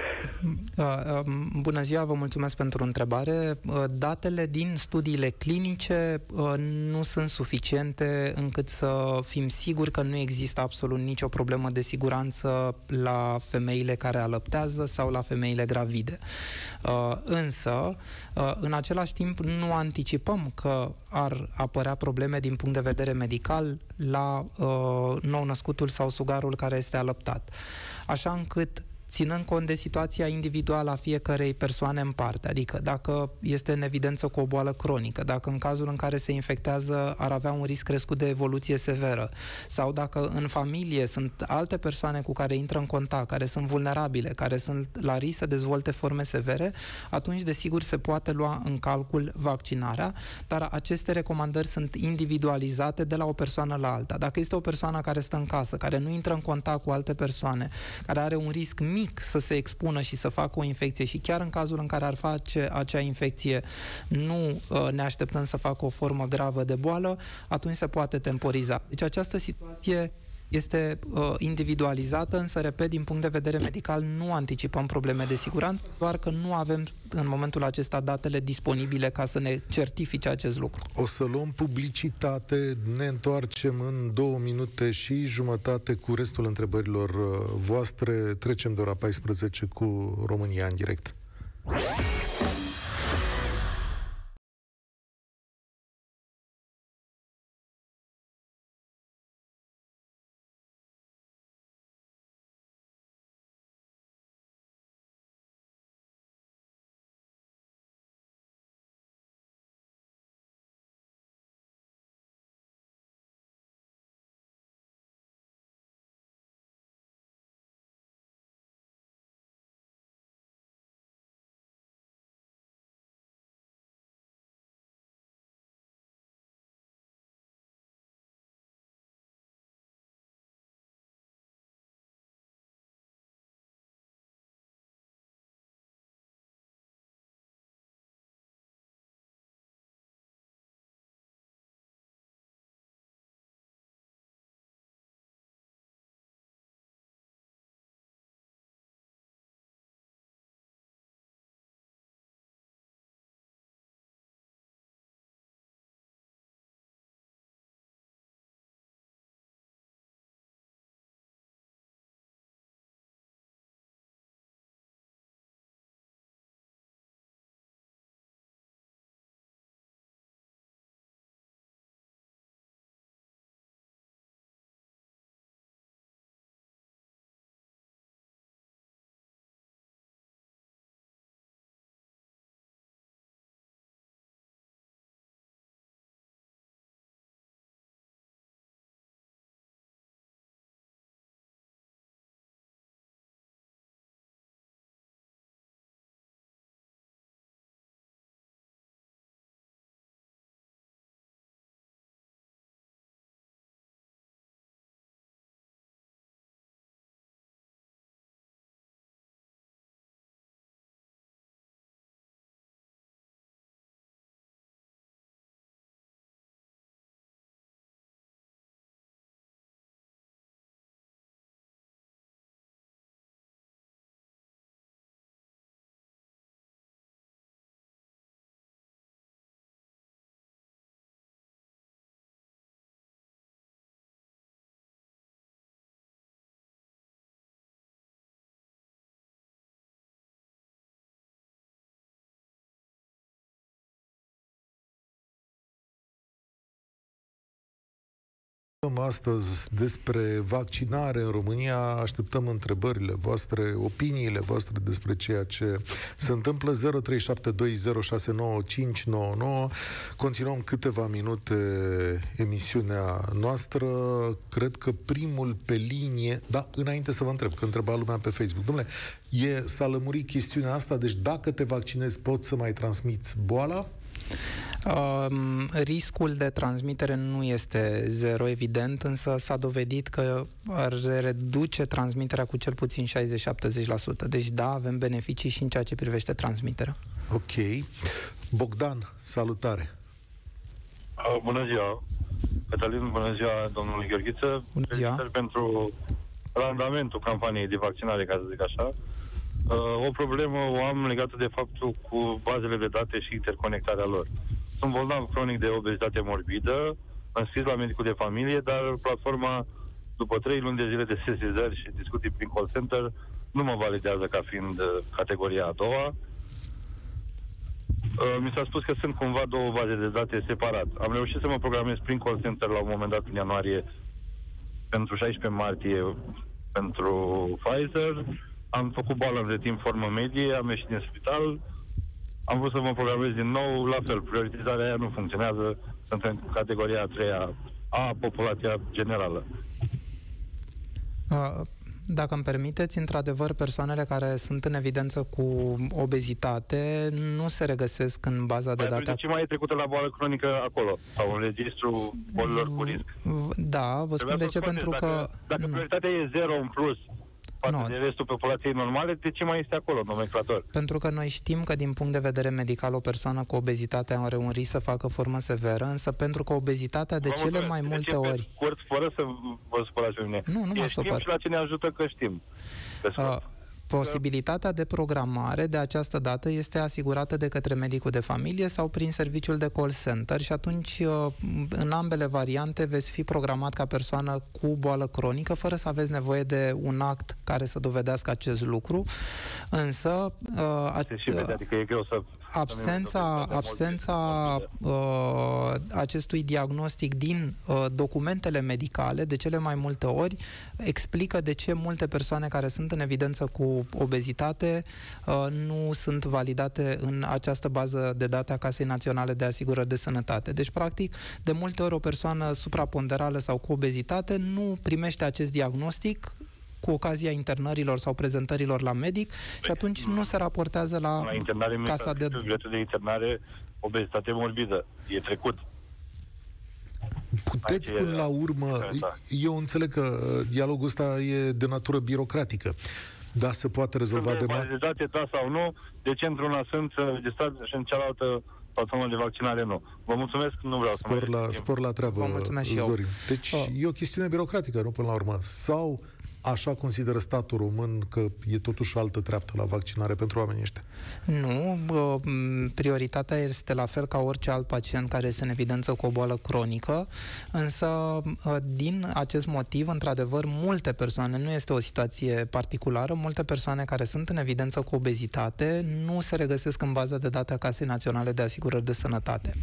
Uh, um, bună ziua, vă mulțumesc pentru întrebare. Uh, datele din studiile clinice uh, nu sunt suficiente încât să fim siguri că nu există absolut nicio problemă de siguranță la femeile care alăptează sau la femeile gravide. Însă, în același timp, nu anticipăm că ar apărea probleme din punct de vedere medical la nou-născutul sau sugarul care este alăptat așa încât ținând cont de situația individuală a fiecarei persoane în parte, adică dacă este în evidență cu o boală cronică, dacă în cazul în care se infectează ar avea un risc crescut de evoluție severă, sau dacă în familie sunt alte persoane cu care intră în contact, care sunt vulnerabile, care sunt la risc să dezvolte forme severe, atunci desigur se poate lua în calcul vaccinarea, dar aceste recomandări sunt individualizate de la o persoană la alta. Dacă este o persoană care stă în casă, care nu intră în contact cu alte persoane, care are un risc mic mic să se expună și să facă o infecție și chiar în cazul în care ar face acea infecție nu uh, ne așteptăm să facă o formă gravă de boală, atunci se poate temporiza. Deci această situație este uh, individualizată, însă, repet, din punct de vedere medical, nu anticipăm probleme de siguranță, doar că nu avem în momentul acesta datele disponibile ca să ne certifice acest lucru. O să luăm publicitate, ne întoarcem în două minute și jumătate cu restul întrebărilor uh, voastre. Trecem de ora 14 cu România în direct. Astăzi despre vaccinare în România. Așteptăm întrebările voastre, opiniile voastre despre ceea ce se întâmplă. 0372069599. Continuăm câteva minute emisiunea noastră. Cred că primul pe linie... Da, înainte să vă întreb, că întreba lumea pe Facebook. Domnule, e, s-a lămurit chestiunea asta, deci dacă te vaccinezi poți să mai transmiți boala? Um, riscul de transmitere nu este zero, evident, însă s-a dovedit că ar reduce transmiterea cu cel puțin 60-70%. Deci da, avem beneficii și în ceea ce privește transmiterea. Ok. Bogdan, salutare! Uh, bună ziua! Cătălin, bună ziua, domnul Gheorghiță! Bună ziua! pentru randamentul campaniei de vaccinare, ca să zic așa. Uh, o problemă o am legată de faptul cu bazele de date și interconectarea lor. Sunt bolnav cronic de obezitate morbidă, înscris la medicul de familie, dar platforma, după trei luni de zile de sesizări și discuții prin call center, nu mă validează ca fiind uh, categoria a doua. Uh, mi s-a spus că sunt cumva două baze de date separat. Am reușit să mă programez prin call center la un moment dat în ianuarie pentru 16 martie pentru Pfizer. Am făcut boală între timp formă medie, am ieșit din spital, am vrut să mă programez din nou, la fel, prioritizarea aia nu funcționează, sunt în categoria a treia a populația generală. Uh, dacă îmi permiteți, într-adevăr, persoanele care sunt în evidență cu obezitate nu se regăsesc în baza de date. De ce mai e trecută la boală cronică acolo? Sau în registru bolilor cu risc? Da, vă spun de ce, pentru dacă, că... Dacă prioritatea e zero în plus, față nu. de restul populației normale, de ce mai este acolo nomenclator? Pentru că noi știm că din punct de vedere medical o persoană cu obezitate are un risc să facă formă severă, însă pentru că obezitatea de vă cele mai de multe ori... Scurt, fără să vă supărați pe mine. Nu, nu mă supăr. și la ce ne ajută că știm. Uh, Posibilitatea de programare de această dată este asigurată de către medicul de familie sau prin serviciul de call center și atunci uh, în ambele variante veți fi programat ca persoană cu boală cronică fără să aveți nevoie de un act care să dovedească acest lucru. Însă... Uh, Se și vede, adică e greu să absența, absența uh, acestui diagnostic din uh, documentele medicale, de cele mai multe ori, explică de ce multe persoane care sunt în evidență cu obezitate uh, nu sunt validate în această bază de date a Casei Naționale de Asigurări de Sănătate. Deci, practic, de multe ori o persoană supraponderală sau cu obezitate nu primește acest diagnostic cu ocazia internărilor sau prezentărilor la medic și atunci nu se raportează la, la internare casa de... de internare obezitate morbidă. E trecut. Puteți Aici până e, la urmă, eu înțeleg că uh, dialogul ăsta e de natură birocratică, da, se poate rezolva de mai... date, da sau nu, de ce într-una sunt registrați și în cealaltă platformă de vaccinare nu. Vă mulțumesc, nu vreau spor să la, Spor la treabă, Vă mulțumesc și eu. Deci oh. e o chestiune birocratică, nu până la urmă. Sau așa consideră statul român că e totuși altă treaptă la vaccinare pentru oamenii ăștia? Nu, prioritatea este la fel ca orice alt pacient care este în evidență cu o boală cronică, însă din acest motiv, într-adevăr, multe persoane, nu este o situație particulară, multe persoane care sunt în evidență cu obezitate nu se regăsesc în baza de date a Casei Naționale de Asigurări de Sănătate.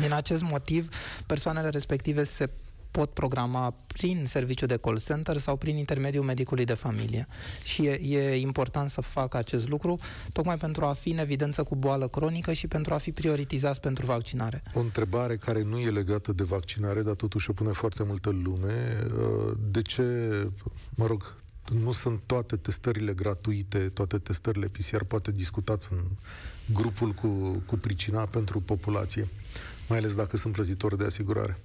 Din acest motiv, persoanele respective se pot programa prin serviciu de call center sau prin intermediul medicului de familie. Și e, e important să facă acest lucru, tocmai pentru a fi în evidență cu boală cronică și pentru a fi prioritizați pentru vaccinare. O întrebare care nu e legată de vaccinare, dar totuși o pune foarte multă lume. Uh, de ce, mă rog, nu sunt toate testările gratuite, toate testările PCR, poate discutați în grupul cu, cu pricina pentru populație, mai ales dacă sunt plătitori de asigurare.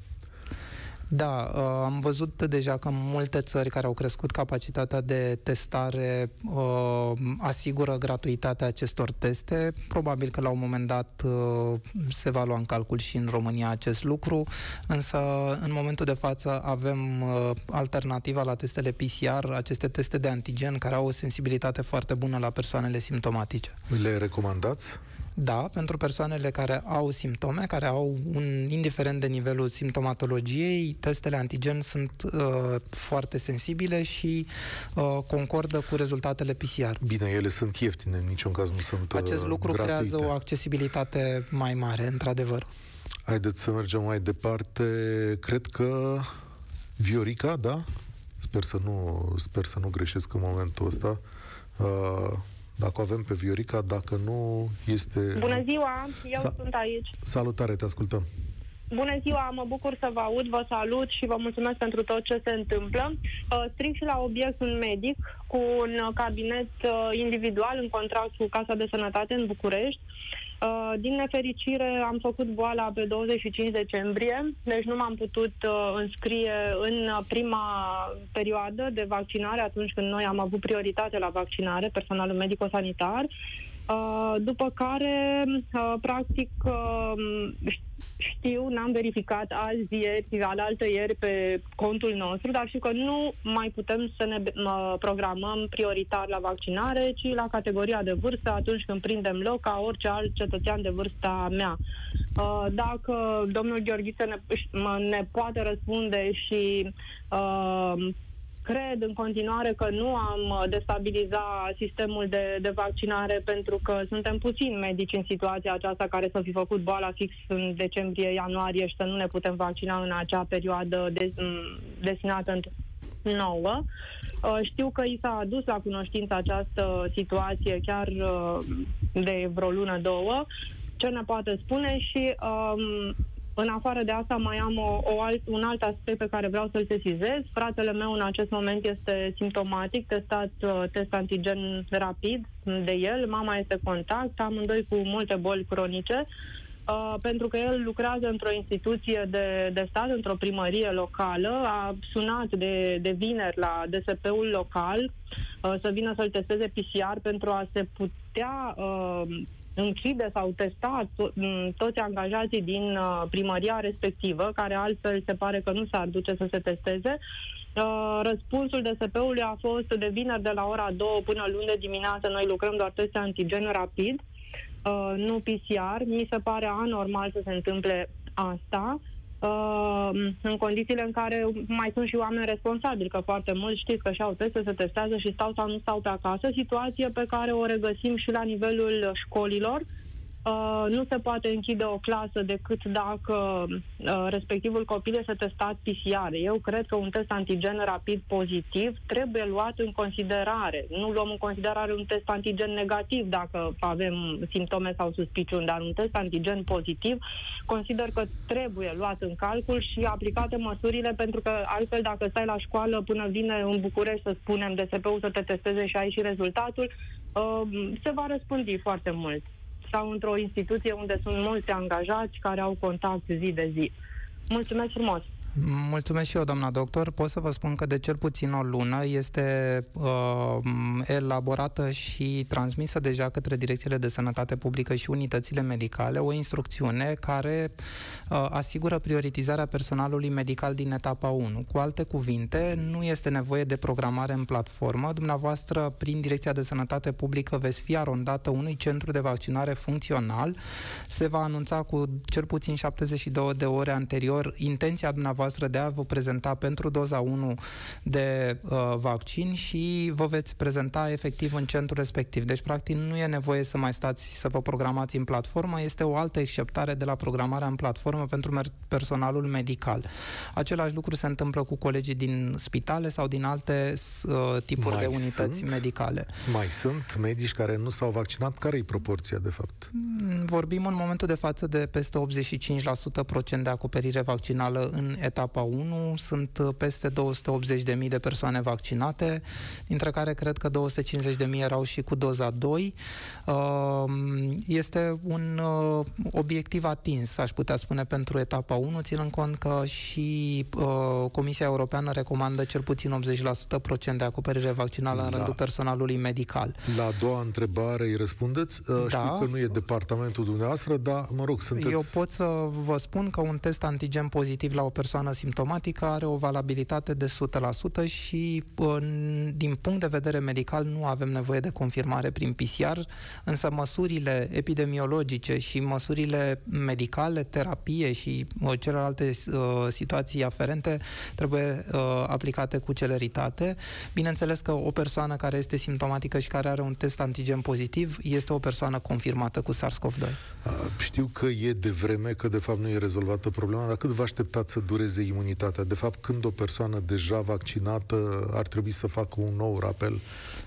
Da, uh, am văzut deja că multe țări care au crescut capacitatea de testare uh, asigură gratuitatea acestor teste. Probabil că la un moment dat uh, se va lua în calcul și în România acest lucru, însă în momentul de față avem uh, alternativa la testele PCR, aceste teste de antigen care au o sensibilitate foarte bună la persoanele simptomatice. Le recomandați? Da, pentru persoanele care au simptome, care au un, indiferent de nivelul simptomatologiei, testele antigen sunt uh, foarte sensibile și uh, concordă cu rezultatele PCR. Bine, ele sunt ieftine, în niciun caz nu sunt uh, Acest lucru gratuite. creează o accesibilitate mai mare, într-adevăr. Haideți să mergem mai departe. Cred că Viorica, da? Sper să nu, sper să nu greșesc în momentul ăsta. Uh, dacă o avem pe Viorica, dacă nu, este... Bună ziua, eu Sa- sunt aici. Salutare, te ascultăm. Bună ziua, mă bucur să vă aud, vă salut și vă mulțumesc pentru tot ce se întâmplă. Uh, strict și la obiect un medic cu un cabinet uh, individual în contract cu Casa de Sănătate în București. Uh, din nefericire am făcut boala pe 25 decembrie, deci nu m-am putut uh, înscrie în prima perioadă de vaccinare, atunci când noi am avut prioritate la vaccinare, personalul medico-sanitar. Uh, după care, uh, practic, uh, știu, n-am verificat azi, ieri, al altă ieri pe contul nostru, dar știu că nu mai putem să ne programăm prioritar la vaccinare, ci la categoria de vârstă atunci când prindem loc ca orice alt cetățean de vârsta mea. Uh, dacă domnul Gheorghiță ne, ne poate răspunde și uh, cred în continuare că nu am uh, destabiliza sistemul de, de vaccinare pentru că suntem puțini medici în situația aceasta care să fi făcut boala fix în decembrie-ianuarie și să nu ne putem vaccina în acea perioadă de, destinată nouă. Uh, știu că i s-a adus la cunoștință această situație chiar uh, de vreo lună, două. Ce ne poate spune și um, în afară de asta, mai am o, o alt, un alt aspect pe care vreau să-l sesizez. Fratele meu în acest moment este simptomatic, testat uh, test antigen rapid de el, mama este contact, amândoi cu multe boli cronice. Uh, pentru că el lucrează într-o instituție de, de stat, într-o primărie locală, a sunat de, de vineri la DSP-ul local uh, să vină să-l testeze PCR pentru a se putea uh, închide sau testa to- toți angajații din uh, primăria respectivă, care altfel se pare că nu s-ar duce să se testeze. Uh, răspunsul DSP-ului a fost de vineri de la ora 2 până luni de dimineață. Noi lucrăm doar teste antigen rapid, uh, nu PCR. Mi se pare anormal să se întâmple asta uh, în condițiile în care mai sunt și oameni responsabili, că foarte mulți știți că și-au teste, se testează și stau sau nu stau pe acasă, situație pe care o regăsim și la nivelul școlilor, Uh, nu se poate închide o clasă decât dacă uh, respectivul copil este testat PCR. Eu cred că un test antigen rapid pozitiv trebuie luat în considerare. Nu luăm în considerare un test antigen negativ dacă avem simptome sau suspiciuni, dar un test antigen pozitiv consider că trebuie luat în calcul și aplicate măsurile, pentru că altfel dacă stai la școală până vine în București să spunem DSP-ul să te testeze și ai și rezultatul, uh, se va răspândi foarte mult sau într-o instituție unde sunt mulți angajați care au contact zi de zi. Mulțumesc frumos! Mulțumesc și eu, doamna doctor. Pot să vă spun că de cel puțin o lună este uh, elaborată și transmisă deja către direcțiile de sănătate publică și unitățile medicale o instrucțiune care uh, asigură prioritizarea personalului medical din etapa 1. Cu alte cuvinte, nu este nevoie de programare în platformă. Dumneavoastră, prin Direcția de Sănătate Publică, veți fi arondată unui centru de vaccinare funcțional. Se va anunța cu cel puțin 72 de ore anterior intenția dumneavoastră dumneavoastră de a vă prezenta pentru doza 1 de uh, vaccin și vă veți prezenta efectiv în centru respectiv. Deci, practic, nu e nevoie să mai stați să vă programați în platformă, este o altă exceptare de la programarea în platformă pentru personalul medical. Același lucru se întâmplă cu colegii din spitale sau din alte uh, tipuri mai de unități sunt, medicale. Mai sunt medici care nu s-au vaccinat? Care e proporția, de fapt? Mm, vorbim în momentul de față de peste 85% procent de acoperire vaccinală în etapa 1 sunt uh, peste 280.000 de persoane vaccinate, dintre care cred că 250.000 erau și cu doza 2. Um, este un uh, obiectiv atins, aș putea spune, pentru etapa 1, ținând cont că și uh, Comisia Europeană recomandă cel puțin 80% procent de acoperire vaccinală în da. rândul personalului medical. La a doua întrebare îi răspundeți? Da. Știu că nu e departamentul dumneavoastră, dar, mă rog, sunteți... Eu pot să vă spun că un test antigen pozitiv la o persoană persoană simptomatică are o valabilitate de 100% și din punct de vedere medical nu avem nevoie de confirmare prin PCR, însă măsurile epidemiologice și măsurile medicale, terapie și celelalte uh, situații aferente trebuie uh, aplicate cu celeritate. Bineînțeles că o persoană care este simptomatică și care are un test antigen pozitiv este o persoană confirmată cu SARS-CoV-2. Știu că e de vreme, că de fapt nu e rezolvată problema, dar cât vă așteptați să dureze creeze imunitatea. De fapt, când o persoană deja vaccinată ar trebui să facă un nou rapel?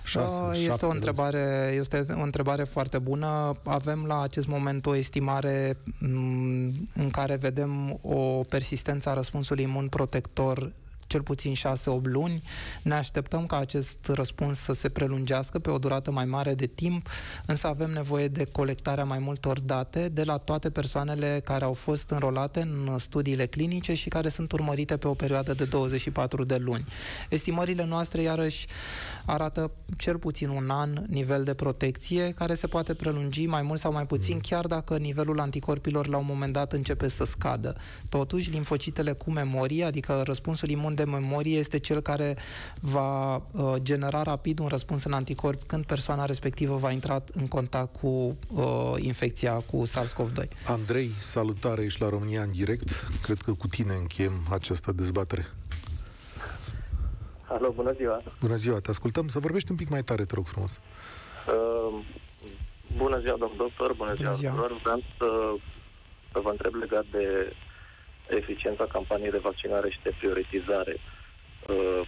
6, uh, este, o întrebare, este o întrebare foarte bună. Avem la acest moment o estimare mm, în care vedem o persistență a răspunsului imun protector cel puțin 6-8 luni. Ne așteptăm ca acest răspuns să se prelungească pe o durată mai mare de timp, însă avem nevoie de colectarea mai multor date de la toate persoanele care au fost înrolate în studiile clinice și care sunt urmărite pe o perioadă de 24 de luni. Estimările noastre, iarăși, arată cel puțin un an nivel de protecție, care se poate prelungi mai mult sau mai puțin, chiar dacă nivelul anticorpilor la un moment dat începe să scadă. Totuși, linfocitele cu memorie, adică răspunsul imun de memorie, este cel care va uh, genera rapid un răspuns în anticorp când persoana respectivă va intra în contact cu uh, infecția cu SARS-CoV-2. Andrei, salutare, ești la România în direct. Cred că cu tine încheiem această dezbatere. Alo, bună ziua! Bună ziua, te ascultăm. Să vorbești un pic mai tare, te rog frumos. Uh, bună ziua, domnul doctor, bună, bună ziua, ziua. Vreau să, să vă întreb legat de eficiența campaniei de vaccinare și de prioritizare. Uh,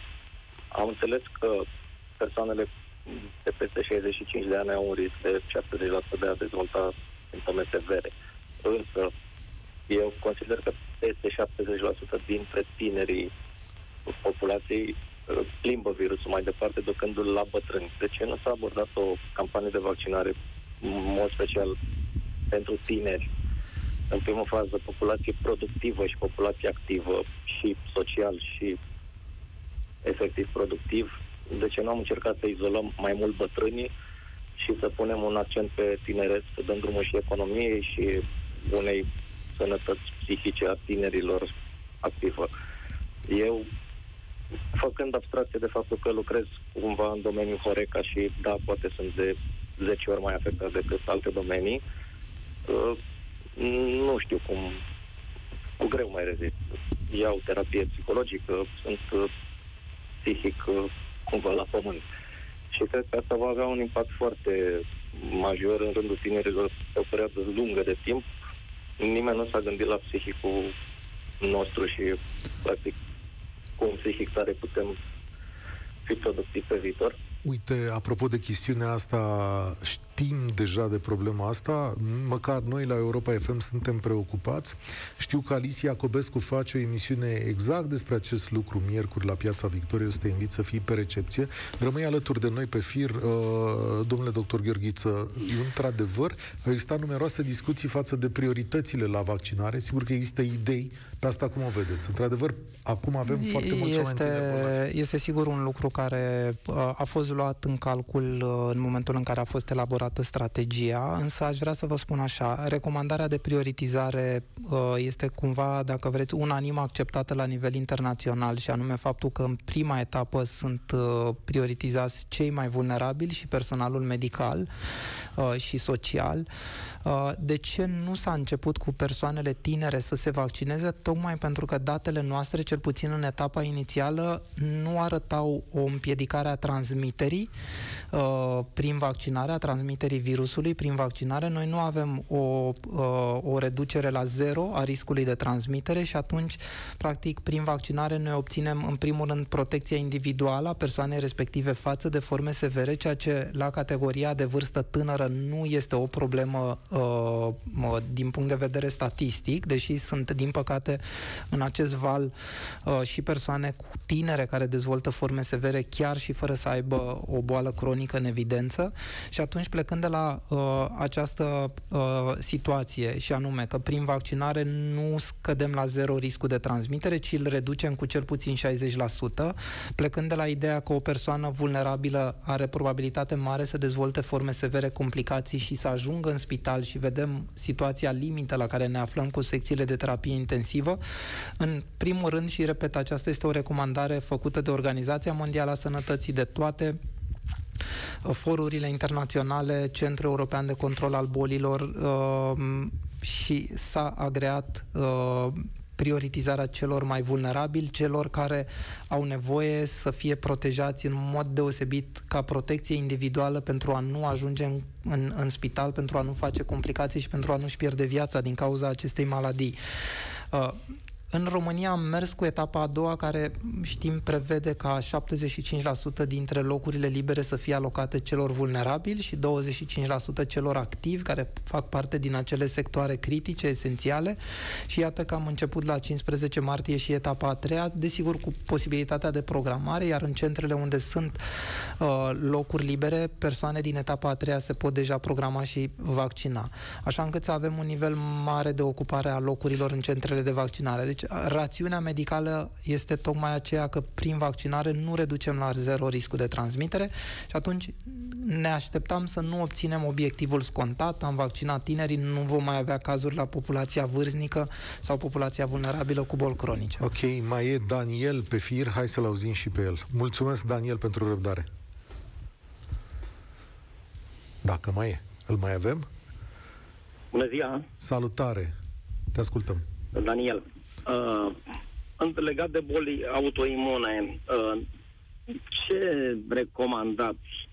am înțeles că persoanele de peste 65 de ani au un risc de 70% de a dezvolta simptome severe. Însă, eu consider că peste 70% dintre tinerii populației uh, plimbă virusul mai departe, ducându-l la bătrâni. De ce nu s-a abordat o campanie de vaccinare, în mod special pentru tineri, în primă fază populație productivă și populație activă și social și efectiv productiv, de ce nu am încercat să izolăm mai mult bătrânii și să punem un accent pe tineret, să dăm drumul și economiei și unei sănătăți psihice a tinerilor activă. Eu, făcând abstracție de faptul că lucrez cumva în domeniul Horeca și da, poate sunt de 10 ori mai afectat decât alte domenii, uh, nu știu cum, cu greu mai rezist. Iau terapie psihologică, sunt uh, psihic uh, cumva la pământ. Și cred că asta va avea un impact foarte major în rândul tinerilor pe o perioadă lungă de timp. Nimeni nu s-a gândit la psihicul nostru și, practic, cum psihic tare putem fi productivi pe viitor. Uite, apropo de chestiunea asta, știm deja de problema asta, măcar noi la Europa FM suntem preocupați. Știu că Alicia Cobescu face o emisiune exact despre acest lucru miercuri la Piața Victoriei, o să te invit să fii pe recepție. Rămâi alături de noi pe fir, uh, domnule doctor Gheorghiță, într-adevăr, au existat numeroase discuții față de prioritățile la vaccinare. Sigur că există idei, pe asta cum o vedeți? Într-adevăr, acum avem foarte mulți este, oameni Este sigur un lucru care uh, a fost luat în calcul uh, în momentul în care a fost elaborată strategia, însă aș vrea să vă spun așa, recomandarea de prioritizare uh, este cumva, dacă vreți, unanim acceptată la nivel internațional și anume faptul că în prima etapă sunt prioritizați cei mai vulnerabili și personalul medical și social. De ce nu s-a început cu persoanele tinere să se vaccineze? Tocmai pentru că datele noastre, cel puțin în etapa inițială, nu arătau o împiedicare a transmiterii uh, prin vaccinare, a transmiterii virusului prin vaccinare. Noi nu avem o, uh, o reducere la zero a riscului de transmitere și atunci, practic, prin vaccinare noi obținem, în primul rând, protecția individuală a persoanei respective față de forme severe, ceea ce la categoria de vârstă tânără nu este o problemă uh, din punct de vedere statistic, deși sunt, din păcate, în acest val uh, și persoane cu tinere care dezvoltă forme severe chiar și fără să aibă o boală cronică în evidență. Și atunci plecând de la uh, această uh, situație și anume că prin vaccinare nu scădem la zero riscul de transmitere, ci îl reducem cu cel puțin 60%, plecând de la ideea că o persoană vulnerabilă are probabilitate mare să dezvolte forme severe, complicații și să ajungă în spital și vedem situația limită la care ne aflăm cu secțiile de terapie intensivă, în primul rând, și repet, aceasta este o recomandare făcută de Organizația Mondială a Sănătății, de toate uh, forurile internaționale, Centrul European de Control al Bolilor uh, și s-a agreat uh, prioritizarea celor mai vulnerabili, celor care au nevoie să fie protejați în mod deosebit ca protecție individuală pentru a nu ajunge în, în, în spital, pentru a nu face complicații și pentru a nu-și pierde viața din cauza acestei maladii. Uh, În România am mers cu etapa a doua, care știm prevede ca 75% dintre locurile libere să fie alocate celor vulnerabili și 25% celor activi, care fac parte din acele sectoare critice, esențiale. Și iată că am început la 15 martie și etapa a treia, desigur cu posibilitatea de programare, iar în centrele unde sunt uh, locuri libere, persoane din etapa a treia se pot deja programa și vaccina. Așa încât să avem un nivel mare de ocupare a locurilor în centrele de vaccinare. Deci, rațiunea medicală este tocmai aceea că prin vaccinare nu reducem la zero riscul de transmitere și atunci ne așteptam să nu obținem obiectivul scontat, am vaccinat tinerii, nu vom mai avea cazuri la populația vârstnică sau populația vulnerabilă cu boli cronice. Ok, mai e Daniel pe fir, hai să-l auzim și pe el. Mulțumesc, Daniel, pentru răbdare. Dacă mai e. Îl mai avem? Bună ziua! Salutare! Te ascultăm. Daniel, uh, legat de boli autoimune, uh, ce recomandați?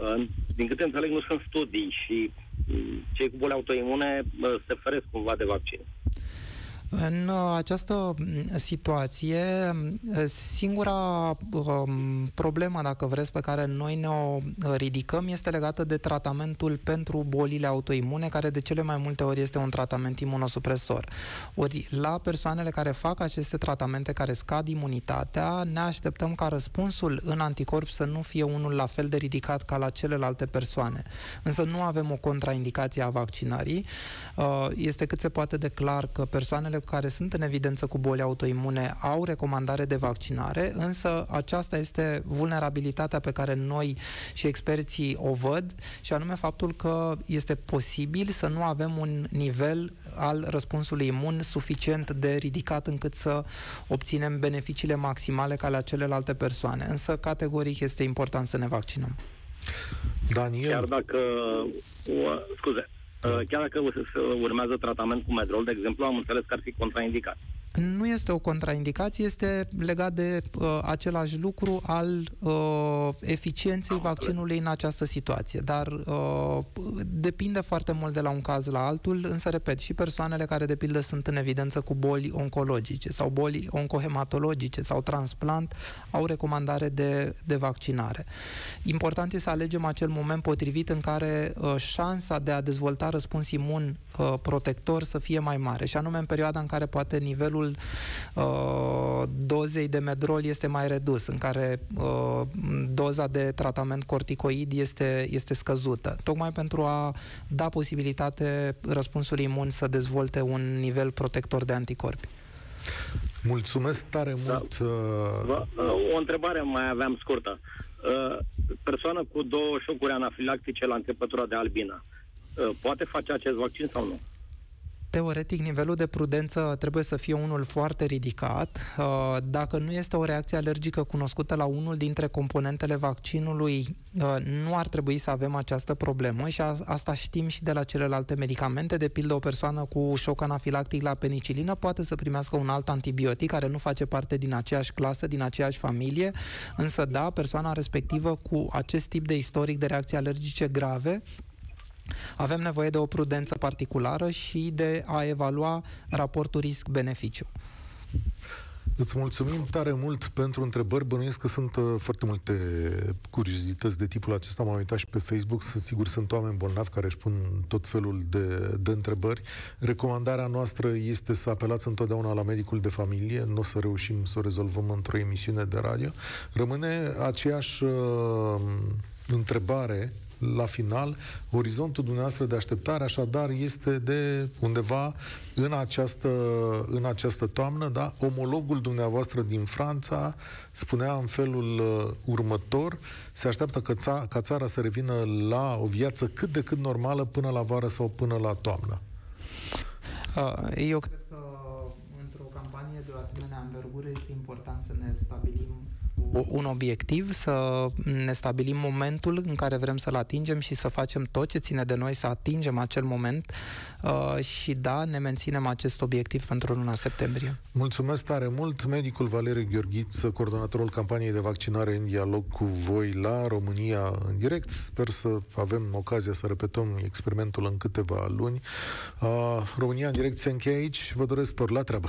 Uh, din câte înțeleg, nu sunt studii și uh, cei cu boli autoimune uh, se feresc cumva de vaccin. În uh, această mm, situație, uh, singura um, problemă, dacă vreți, pe care noi ne o uh, ridicăm este legată de tratamentul pentru bolile autoimune, care de cele mai multe ori este un tratament imunosupresor. Ori la persoanele care fac aceste tratamente care scad imunitatea, ne așteptăm ca răspunsul în anticorp să nu fie unul la fel de ridicat ca la celelalte persoane. Însă nu avem o contraindicație a vaccinării. Este cât se poate de clar că persoanele care sunt în evidență cu boli autoimune au recomandare de vaccinare, însă aceasta este vulnerabilitatea pe care noi și experții o văd și anume faptul că este posibil să nu avem un nivel al răspunsului imun suficient de ridicat încât să obținem beneficiile maximale ca la celelalte persoane. Însă, categoric, este important să ne vaccinăm. Daniel? Chiar dacă... Scuze, Uh, chiar dacă urmează tratament cu medrol, de exemplu, am înțeles că ar fi contraindicat. Nu este o contraindicație, este legat de uh, același lucru al uh, eficienței vaccinului în această situație. Dar uh, depinde foarte mult de la un caz la altul, însă, repet, și persoanele care, de pildă, sunt în evidență cu boli oncologice sau boli oncohematologice sau transplant au recomandare de, de vaccinare. Important este să alegem acel moment potrivit în care uh, șansa de a dezvolta răspuns imun uh, protector să fie mai mare, și anume în perioada în care poate nivelul nivelul uh, dozei de medrol este mai redus, în care uh, doza de tratament corticoid este, este scăzută, tocmai pentru a da posibilitate răspunsului imun să dezvolte un nivel protector de anticorpi. Mulțumesc tare da. mult! Uh... O întrebare mai aveam scurtă. Uh, persoană cu două șocuri anafilactice la începătura de albina, uh, poate face acest vaccin sau nu? Teoretic, nivelul de prudență trebuie să fie unul foarte ridicat. Uh, dacă nu este o reacție alergică cunoscută la unul dintre componentele vaccinului, uh, nu ar trebui să avem această problemă și asta știm și de la celelalte medicamente. De pildă, o persoană cu șoc anafilactic la penicilină poate să primească un alt antibiotic care nu face parte din aceeași clasă, din aceeași familie, însă da, persoana respectivă cu acest tip de istoric de reacții alergice grave avem nevoie de o prudență particulară și de a evalua raportul risc-beneficiu. Îți mulțumim tare mult pentru întrebări. Bănuiesc că sunt uh, foarte multe curiozități de tipul acesta. M-am uitat și pe Facebook. Sigur, sunt oameni bolnavi care își pun tot felul de, de întrebări. Recomandarea noastră este să apelați întotdeauna la medicul de familie. Nu o să reușim să o rezolvăm într-o emisiune de radio. Rămâne aceeași uh, întrebare la final, orizontul dumneavoastră de așteptare, așadar, este de undeva în această, în această toamnă, da? Omologul dumneavoastră din Franța spunea în felul uh, următor, se așteaptă că ța, ca țara să revină la o viață cât de cât normală până la vară sau până la toamnă. Uh, eu cred că într-o campanie de o asemenea învergură este important să ne stabilim un obiectiv, să ne stabilim momentul în care vrem să-l atingem și să facem tot ce ține de noi să atingem acel moment uh, și da, ne menținem acest obiectiv pentru luna septembrie. Mulțumesc tare mult, medicul Valeriu Gheorghiță, coordonatorul campaniei de vaccinare în dialog cu voi la România în direct. Sper să avem ocazia să repetăm experimentul în câteva luni. Uh, România în direct se încheie aici. Vă doresc spor la treabă!